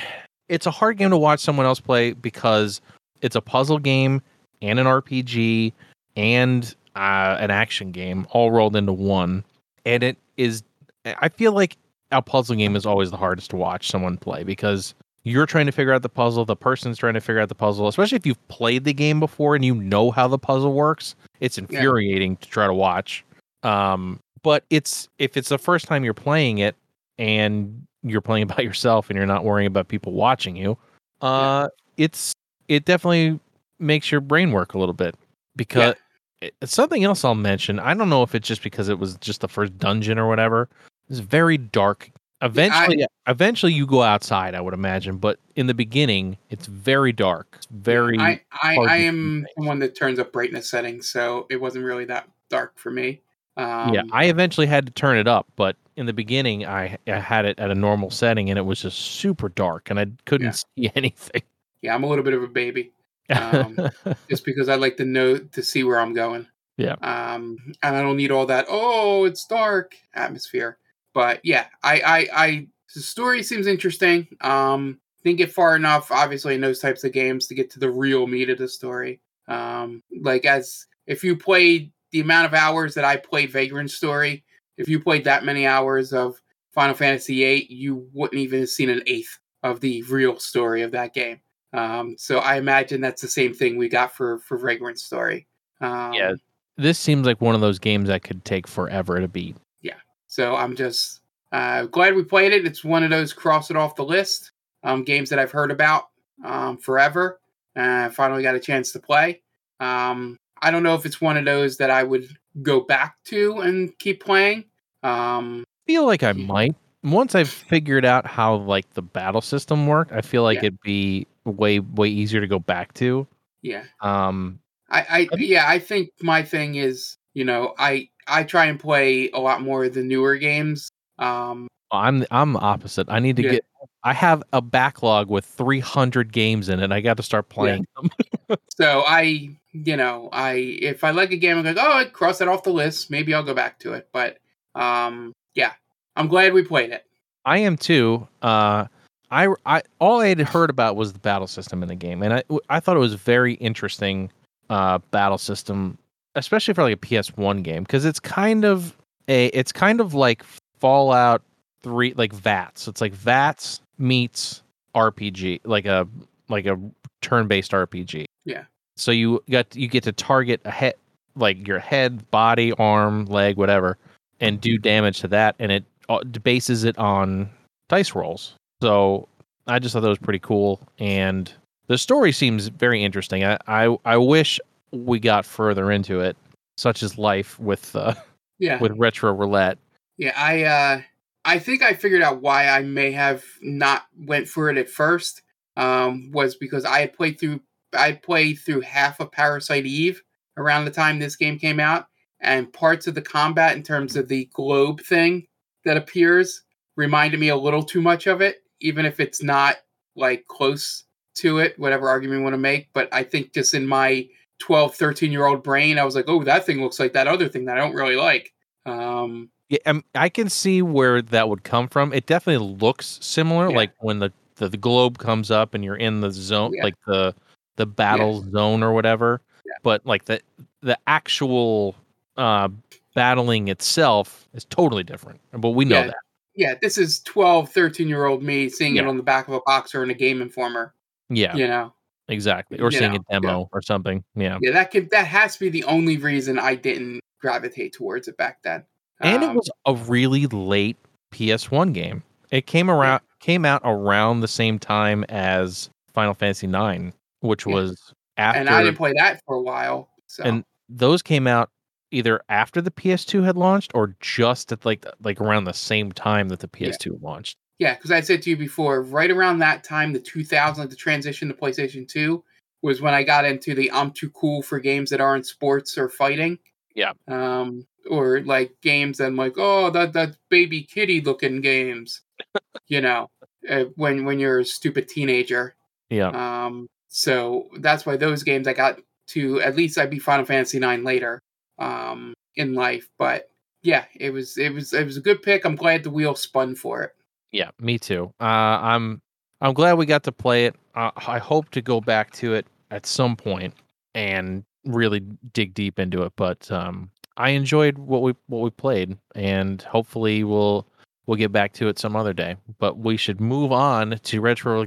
it's a hard game to watch someone else play because it's a puzzle game and an RPG and uh, an action game all rolled into one. And it is I feel like a puzzle game is always the hardest to watch someone play because you're trying to figure out the puzzle, the person's trying to figure out the puzzle, especially if you've played the game before and you know how the puzzle works. It's infuriating yeah. to try to watch. Um, but it's if it's the first time you're playing it and you're playing by yourself and you're not worrying about people watching you, uh, yeah. it's it definitely makes your brain work a little bit because yeah. it, something else I'll mention. I don't know if it's just because it was just the first dungeon or whatever. It's very dark Eventually, I, eventually you go outside. I would imagine, but in the beginning, it's very dark. It's very. I I, I am one that turns up brightness settings, so it wasn't really that dark for me. Um, yeah, I eventually had to turn it up, but in the beginning, I, I had it at a normal setting, and it was just super dark, and I couldn't yeah. see anything. Yeah, I'm a little bit of a baby, um, just because I like to know to see where I'm going. Yeah. Um, and I don't need all that. Oh, it's dark atmosphere but yeah, I, I, I, the story seems interesting. Um, didn't get far enough, obviously, in those types of games to get to the real meat of the story. Um, like as if you played the amount of hours that I played Vagrant Story, if you played that many hours of Final Fantasy VIII, you wouldn't even have seen an eighth of the real story of that game. Um, so I imagine that's the same thing we got for for Vagrant Story. Um, yeah, this seems like one of those games that could take forever to beat. Yeah, so I'm just uh, glad we played it. It's one of those cross it off the list um, games that I've heard about um, forever. Uh, finally got a chance to play. Um, I don't know if it's one of those that I would go back to and keep playing. Um, feel like I might. Once I've figured out how like the battle system worked, I feel like yeah. it'd be way way easier to go back to. Yeah. Um. I, I yeah I think my thing is you know I I try and play a lot more of the newer games. Um, I'm I'm opposite. I need to yeah. get. I have a backlog with 300 games in it. I got to start playing yeah. them. so I, you know, I if I like a game, I'm like, oh, I cross that off the list. Maybe I'll go back to it. But um, yeah, I'm glad we played it. I am too. Uh, I, I all I had heard about was the battle system in the game, and I I thought it was very interesting. Uh, battle system especially for like a PS1 game because it's kind of a it's kind of like Fallout 3 like VATS. It's like VATS meets RPG, like a like a turn-based RPG. Yeah. So you got you get to target a head like your head, body, arm, leg, whatever, and do damage to that and it uh, bases it on dice rolls. So I just thought that was pretty cool and the story seems very interesting. I, I, I wish we got further into it, such as life with uh, yeah with retro roulette. Yeah, I uh, I think I figured out why I may have not went for it at first. Um, was because I had played through I played through half of Parasite Eve around the time this game came out, and parts of the combat in terms of the globe thing that appears reminded me a little too much of it, even if it's not like close to it, whatever argument you want to make. But I think just in my 12, 13 year old brain, I was like, oh, that thing looks like that other thing that I don't really like. Um, yeah, um, I can see where that would come from. It definitely looks similar, yeah. like when the, the, the globe comes up and you're in the zone, yeah. like the the battle yeah. zone or whatever. But like the the actual uh, battling itself is totally different. But we know that. Yeah, this is 12, 13 year old me seeing it on the back of a box or in a Game Informer. Yeah, you know. Exactly. Or seeing know, a demo yeah. or something. Yeah. Yeah, that could that has to be the only reason I didn't gravitate towards it back then. And um, it was a really late PS1 game. It came around yeah. came out around the same time as Final Fantasy 9, which yeah. was after And I didn't play that for a while. So. And those came out either after the PS2 had launched or just at like like around the same time that the PS2 launched. Yeah, because I said to you before, right around that time, the 2000, the transition to PlayStation 2 was when I got into the I'm too cool for games that aren't sports or fighting. Yeah. Um, or like games that I'm like, oh, that that baby kitty looking games, you know. uh, when when you're a stupid teenager. Yeah. Um, so that's why those games I got to at least I'd be Final Fantasy Nine later um, in life. But yeah, it was it was it was a good pick. I'm glad the wheel spun for it. Yeah, me too. Uh, I'm I'm glad we got to play it. Uh, I hope to go back to it at some point and really dig deep into it. But um, I enjoyed what we what we played, and hopefully we'll we'll get back to it some other day. But we should move on to retro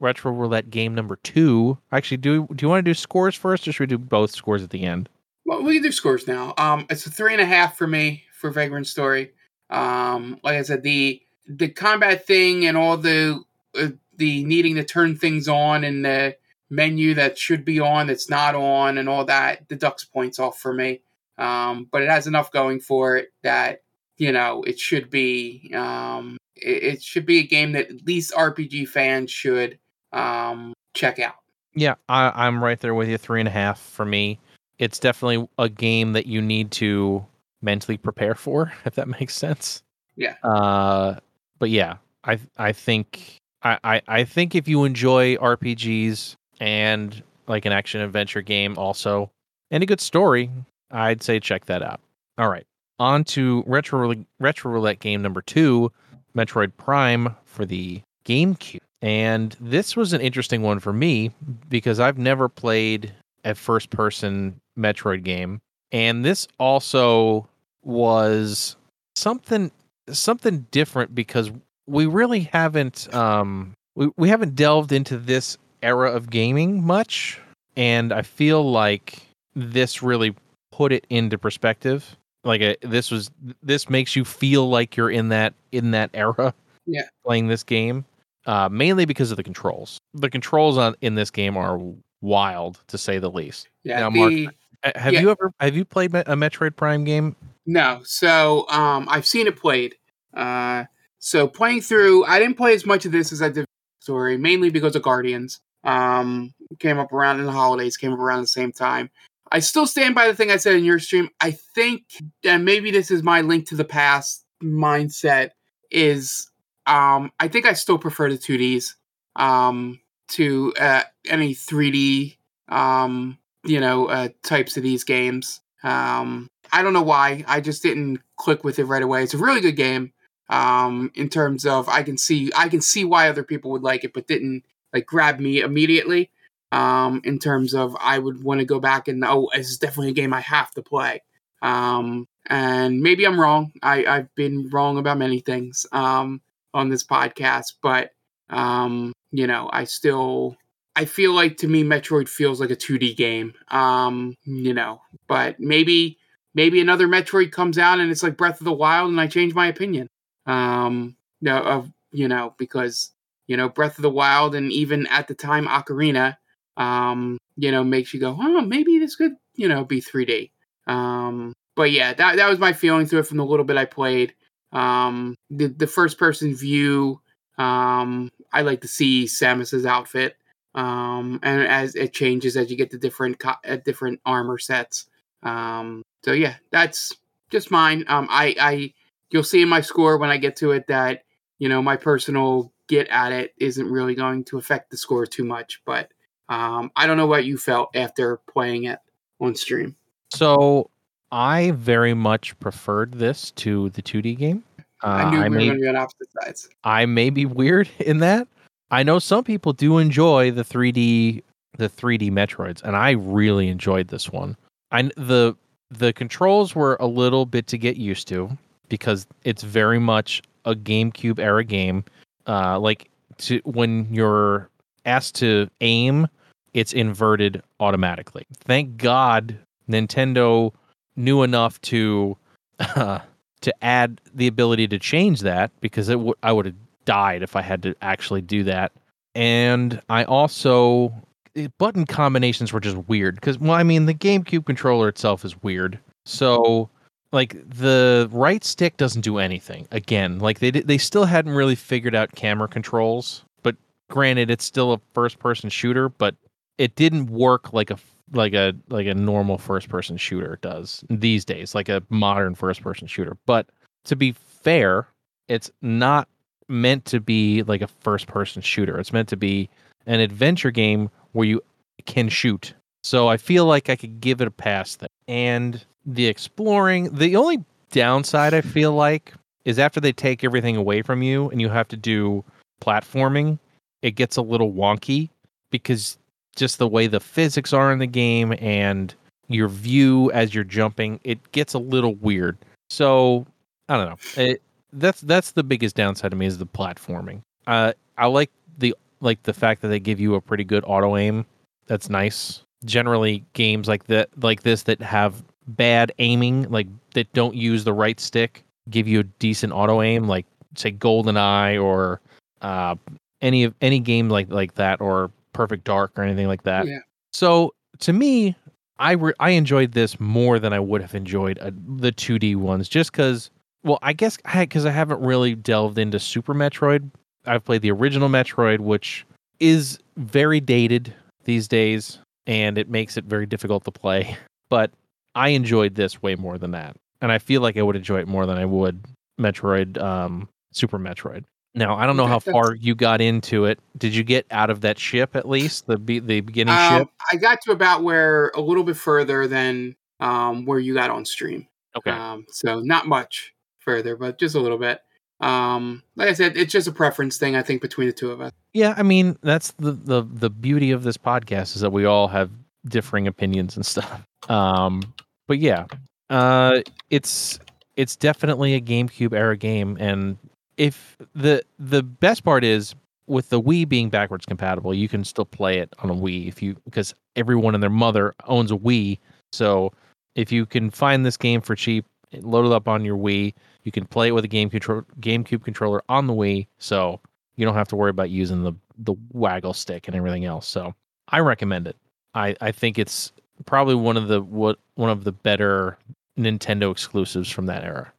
retro roulette game number two. Actually, do do you want to do scores first, or should we do both scores at the end? Well, we can do scores now. Um, it's a three and a half for me for Vagrant Story. Um, like I said, the the combat thing and all the uh, the needing to turn things on and the menu that should be on that's not on and all that deducts points off for me. Um, but it has enough going for it that you know it should be um, it, it, should be a game that at least RPG fans should um, check out. Yeah, I, I'm right there with you. Three and a half for me. It's definitely a game that you need to mentally prepare for, if that makes sense. Yeah. Uh, but yeah, I I think I, I, I think if you enjoy RPGs and like an action adventure game also and a good story, I'd say check that out. All right. On to retro retro roulette game number 2, Metroid Prime for the GameCube. And this was an interesting one for me because I've never played a first person Metroid game. And this also was something something different because we really haven't um we, we haven't delved into this era of gaming much. And i feel like this really put it into perspective. Like a, this was this makes you feel like you're in that in that era yeah. playing this game uh mainly because of the controls. The controls on in this game are wild to say the least yeah now mark the, have yeah. you ever have you played a metroid prime game no so um i've seen it played uh so playing through, I didn't play as much of this as I did story, mainly because of Guardians. Um, came up around in the holidays, came up around the same time. I still stand by the thing I said in your stream. I think, and maybe this is my link to the past mindset, is um, I think I still prefer the 2Ds um, to uh, any 3D, um, you know, uh, types of these games. Um, I don't know why. I just didn't click with it right away. It's a really good game um, in terms of I can see I can see why other people would like it, but didn't like grab me immediately. Um, in terms of I would want to go back and oh, this is definitely a game I have to play. Um, and maybe I'm wrong. I, I've been wrong about many things um, on this podcast, but um, you know, I still I feel like to me Metroid feels like a 2D game. Um, you know, but maybe maybe another Metroid comes out and it's like Breath of the Wild and I change my opinion um, of you know because you know Breath of the Wild and even at the time Ocarina, um, you know makes you go, oh, maybe this could you know be 3D. Um, but yeah, that that was my feeling through it from the little bit I played. Um, the the first person view, um, I like to see Samus's outfit. Um, and as it changes as you get the different co- uh, different armor sets. Um, so yeah, that's just mine. Um, I I you'll see in my score when I get to it that you know my personal get at it isn't really going to affect the score too much. But um, I don't know what you felt after playing it on stream. So I very much preferred this to the 2D game. Uh, I knew we I were may, going to be on opposite sides. I may be weird in that. I know some people do enjoy the 3D the 3D Metroids, and I really enjoyed this one. I the the controls were a little bit to get used to because it's very much a GameCube era game. Uh, like to when you're asked to aim, it's inverted automatically. Thank God Nintendo knew enough to uh, to add the ability to change that because it w- I would have died if I had to actually do that. And I also eh, button combinations were just weird because well, I mean the GameCube controller itself is weird. So like the right stick doesn't do anything. Again, like they they still hadn't really figured out camera controls. But granted, it's still a first person shooter, but it didn't work like a like a like a normal first person shooter does these days, like a modern first person shooter. But to be fair, it's not meant to be like a first person shooter. It's meant to be an adventure game where you can shoot. So I feel like I could give it a pass there. And the exploring, the only downside I feel like is after they take everything away from you and you have to do platforming, it gets a little wonky because just the way the physics are in the game and your view as you're jumping, it gets a little weird. So I don't know. It, that's that's the biggest downside to me is the platforming. Uh, I like the like the fact that they give you a pretty good auto aim. That's nice. Generally, games like that like this that have bad aiming, like that don't use the right stick, give you a decent auto aim, like say GoldenEye or uh, any of any game like like that or Perfect Dark or anything like that. Yeah. So to me, I re- I enjoyed this more than I would have enjoyed uh, the 2D ones, just because. Well, I guess because I, I haven't really delved into Super Metroid. I've played the original Metroid, which is very dated these days, and it makes it very difficult to play. But I enjoyed this way more than that, and I feel like I would enjoy it more than I would Metroid, um, Super Metroid. Now I don't know how far you got into it. Did you get out of that ship at least the be- the beginning Um, ship? I got to about where a little bit further than um, where you got on stream. Okay. Um, so not much further, but just a little bit. Um, like I said, it's just a preference thing. I think between the two of us. Yeah, I mean that's the the the beauty of this podcast is that we all have differing opinions and stuff. Um, but yeah, uh, it's it's definitely a GameCube era game, and if the the best part is with the Wii being backwards compatible, you can still play it on a Wii if you because everyone and their mother owns a Wii. So if you can find this game for cheap, load it up on your Wii. You can play it with a game control GameCube controller on the Wii. So you don't have to worry about using the the waggle stick and everything else. So I recommend it. I I think it's probably one of the what one of the better Nintendo exclusives from that era.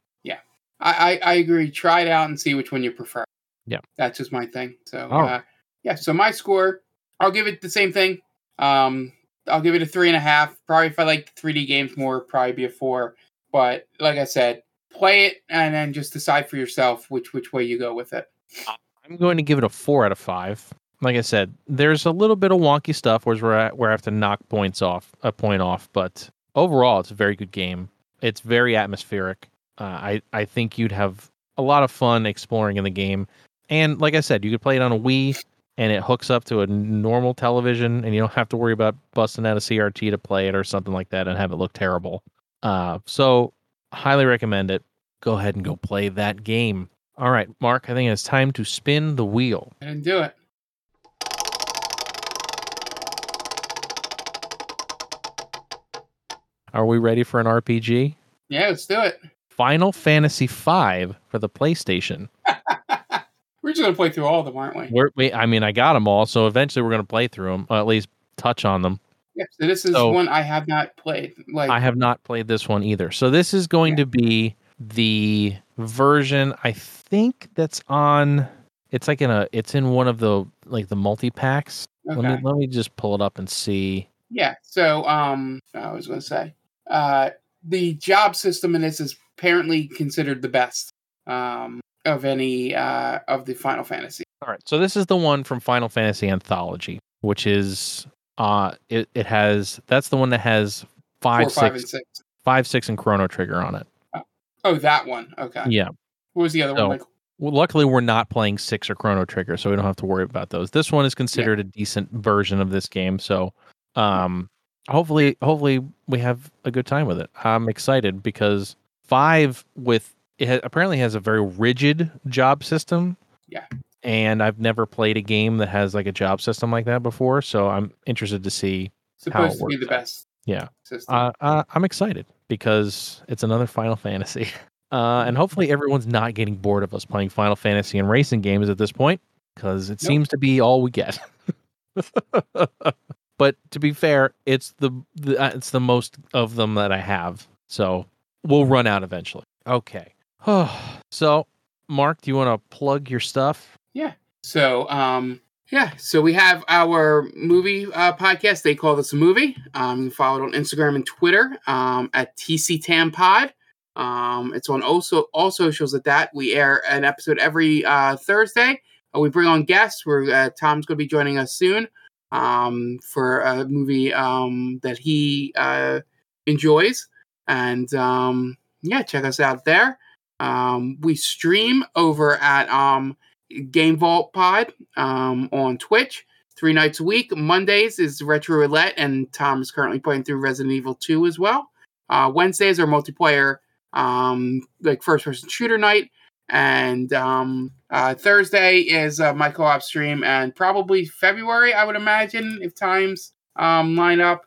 I, I, I agree. Try it out and see which one you prefer. Yeah. that's just my thing. So All uh, yeah. So my score, I'll give it the same thing. Um, I'll give it a three and a half. Probably if I like 3D games more, probably be a four. But like I said, play it and then just decide for yourself which which way you go with it. I'm going to give it a four out of five. Like I said, there's a little bit of wonky stuff where where I, where I have to knock points off a point off, but overall, it's a very good game. It's very atmospheric. Uh, I I think you'd have a lot of fun exploring in the game, and like I said, you could play it on a Wii, and it hooks up to a normal television, and you don't have to worry about busting out a CRT to play it or something like that and have it look terrible. Uh, so highly recommend it. Go ahead and go play that game. All right, Mark, I think it's time to spin the wheel. And do it. Are we ready for an RPG? Yeah, let's do it. Final Fantasy V for the PlayStation. We're just gonna play through all of them, aren't we? We're, we, I mean, I got them all, so eventually we're going to play through them, or at least touch on them. Yeah. So this is So- one I have not played. Like I have not played this one either. So this is going Yeah. to be the version I think that's on. It's like in a. It's in one of the like the multi packs. okay. Let me let me just pull it up and see. Yeah. So, um, I was going to say, uh, the job system in this is apparently considered the best um, of any uh, of the Final Fantasy. All right. So this is the one from Final Fantasy Anthology, which is uh it, it has that's the one that has five, Four, five, six, and six. five, six, and Chrono Trigger on it. Oh, that one. Okay. Yeah. What was the other So- one? Like, Well, luckily we're not playing six or Chrono Trigger, so we don't have to worry about those. This one is considered a decent version of this game, so um, hopefully, hopefully we have a good time with it. I'm excited because five with it apparently has a very rigid job system. Yeah. and I've never played a game that has like a job system like that before, so I'm interested to see. supposed to be the out. best. Yeah. System. Uh, uh, I'm excited because it's another Final Fantasy. Uh, and hopefully everyone's not getting bored of us playing Final Fantasy and racing games at this point because it Nope. seems to be all we get. but to be fair, it's the, the uh, it's the most of them that I have, so we'll run out eventually. Okay. so, Mark, do you want to plug your stuff? Yeah. So, um, yeah, so we have our movie uh, podcast. They call this a movie. Um, you can follow it on Instagram and Twitter um, at TCTamPod. Um, it's on also all socials at that. We air an episode every uh, Thursday. Uh, we bring on guests. Where uh, Tom's going to be joining us soon um, for a movie um, that he uh, enjoys, and um, yeah, check us out there. Um, we stream over at um, Game Vault Pod um, on Twitch three nights a week. Mondays is Retro Roulette, and Tom is currently playing through Resident Evil 2 as well. Uh, Wednesdays are multiplayer, um, like first person shooter night. And um, uh, Thursday is uh, my co op stream, and probably February, I would imagine, if times um, line up,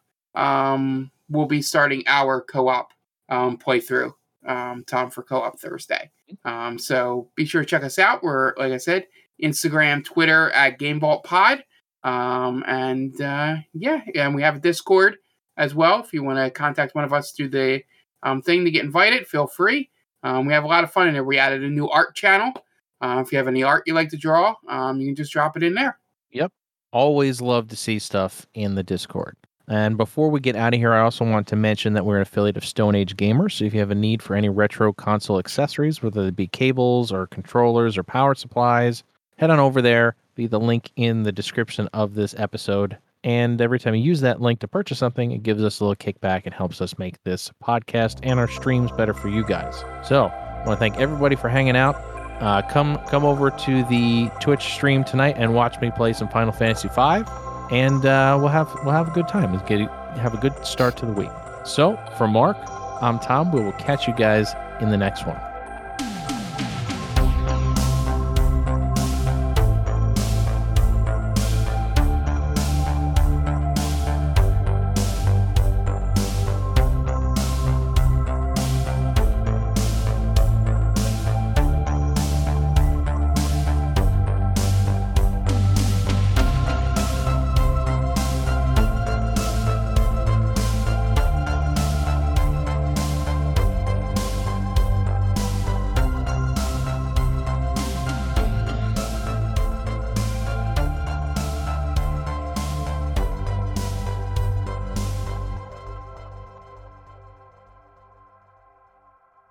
we'll be starting our co op um, playthrough. Um, Tom for co op Thursday. Um, so be sure to check us out. We're, like I said, Instagram, Twitter at Game Vault Pod. Um, and uh, yeah, and we have a Discord as well. If you want to contact one of us through the um, thing to get invited, feel free. Um, we have a lot of fun in there. We added a new art channel. Uh, if you have any art you like to draw, um, you can just drop it in there. Yep. Always love to see stuff in the Discord. And before we get out of here, I also want to mention that we're an affiliate of Stone Age Gamers. So if you have a need for any retro console accessories, whether it be cables or controllers or power supplies, head on over there. Be the link in the description of this episode. And every time you use that link to purchase something, it gives us a little kickback and helps us make this podcast and our streams better for you guys. So I want to thank everybody for hanging out. Uh, come come over to the Twitch stream tonight and watch me play some Final Fantasy V, and uh, we'll have we'll have a good time. We'll get have a good start to the week. So for Mark, I'm Tom. We will catch you guys in the next one.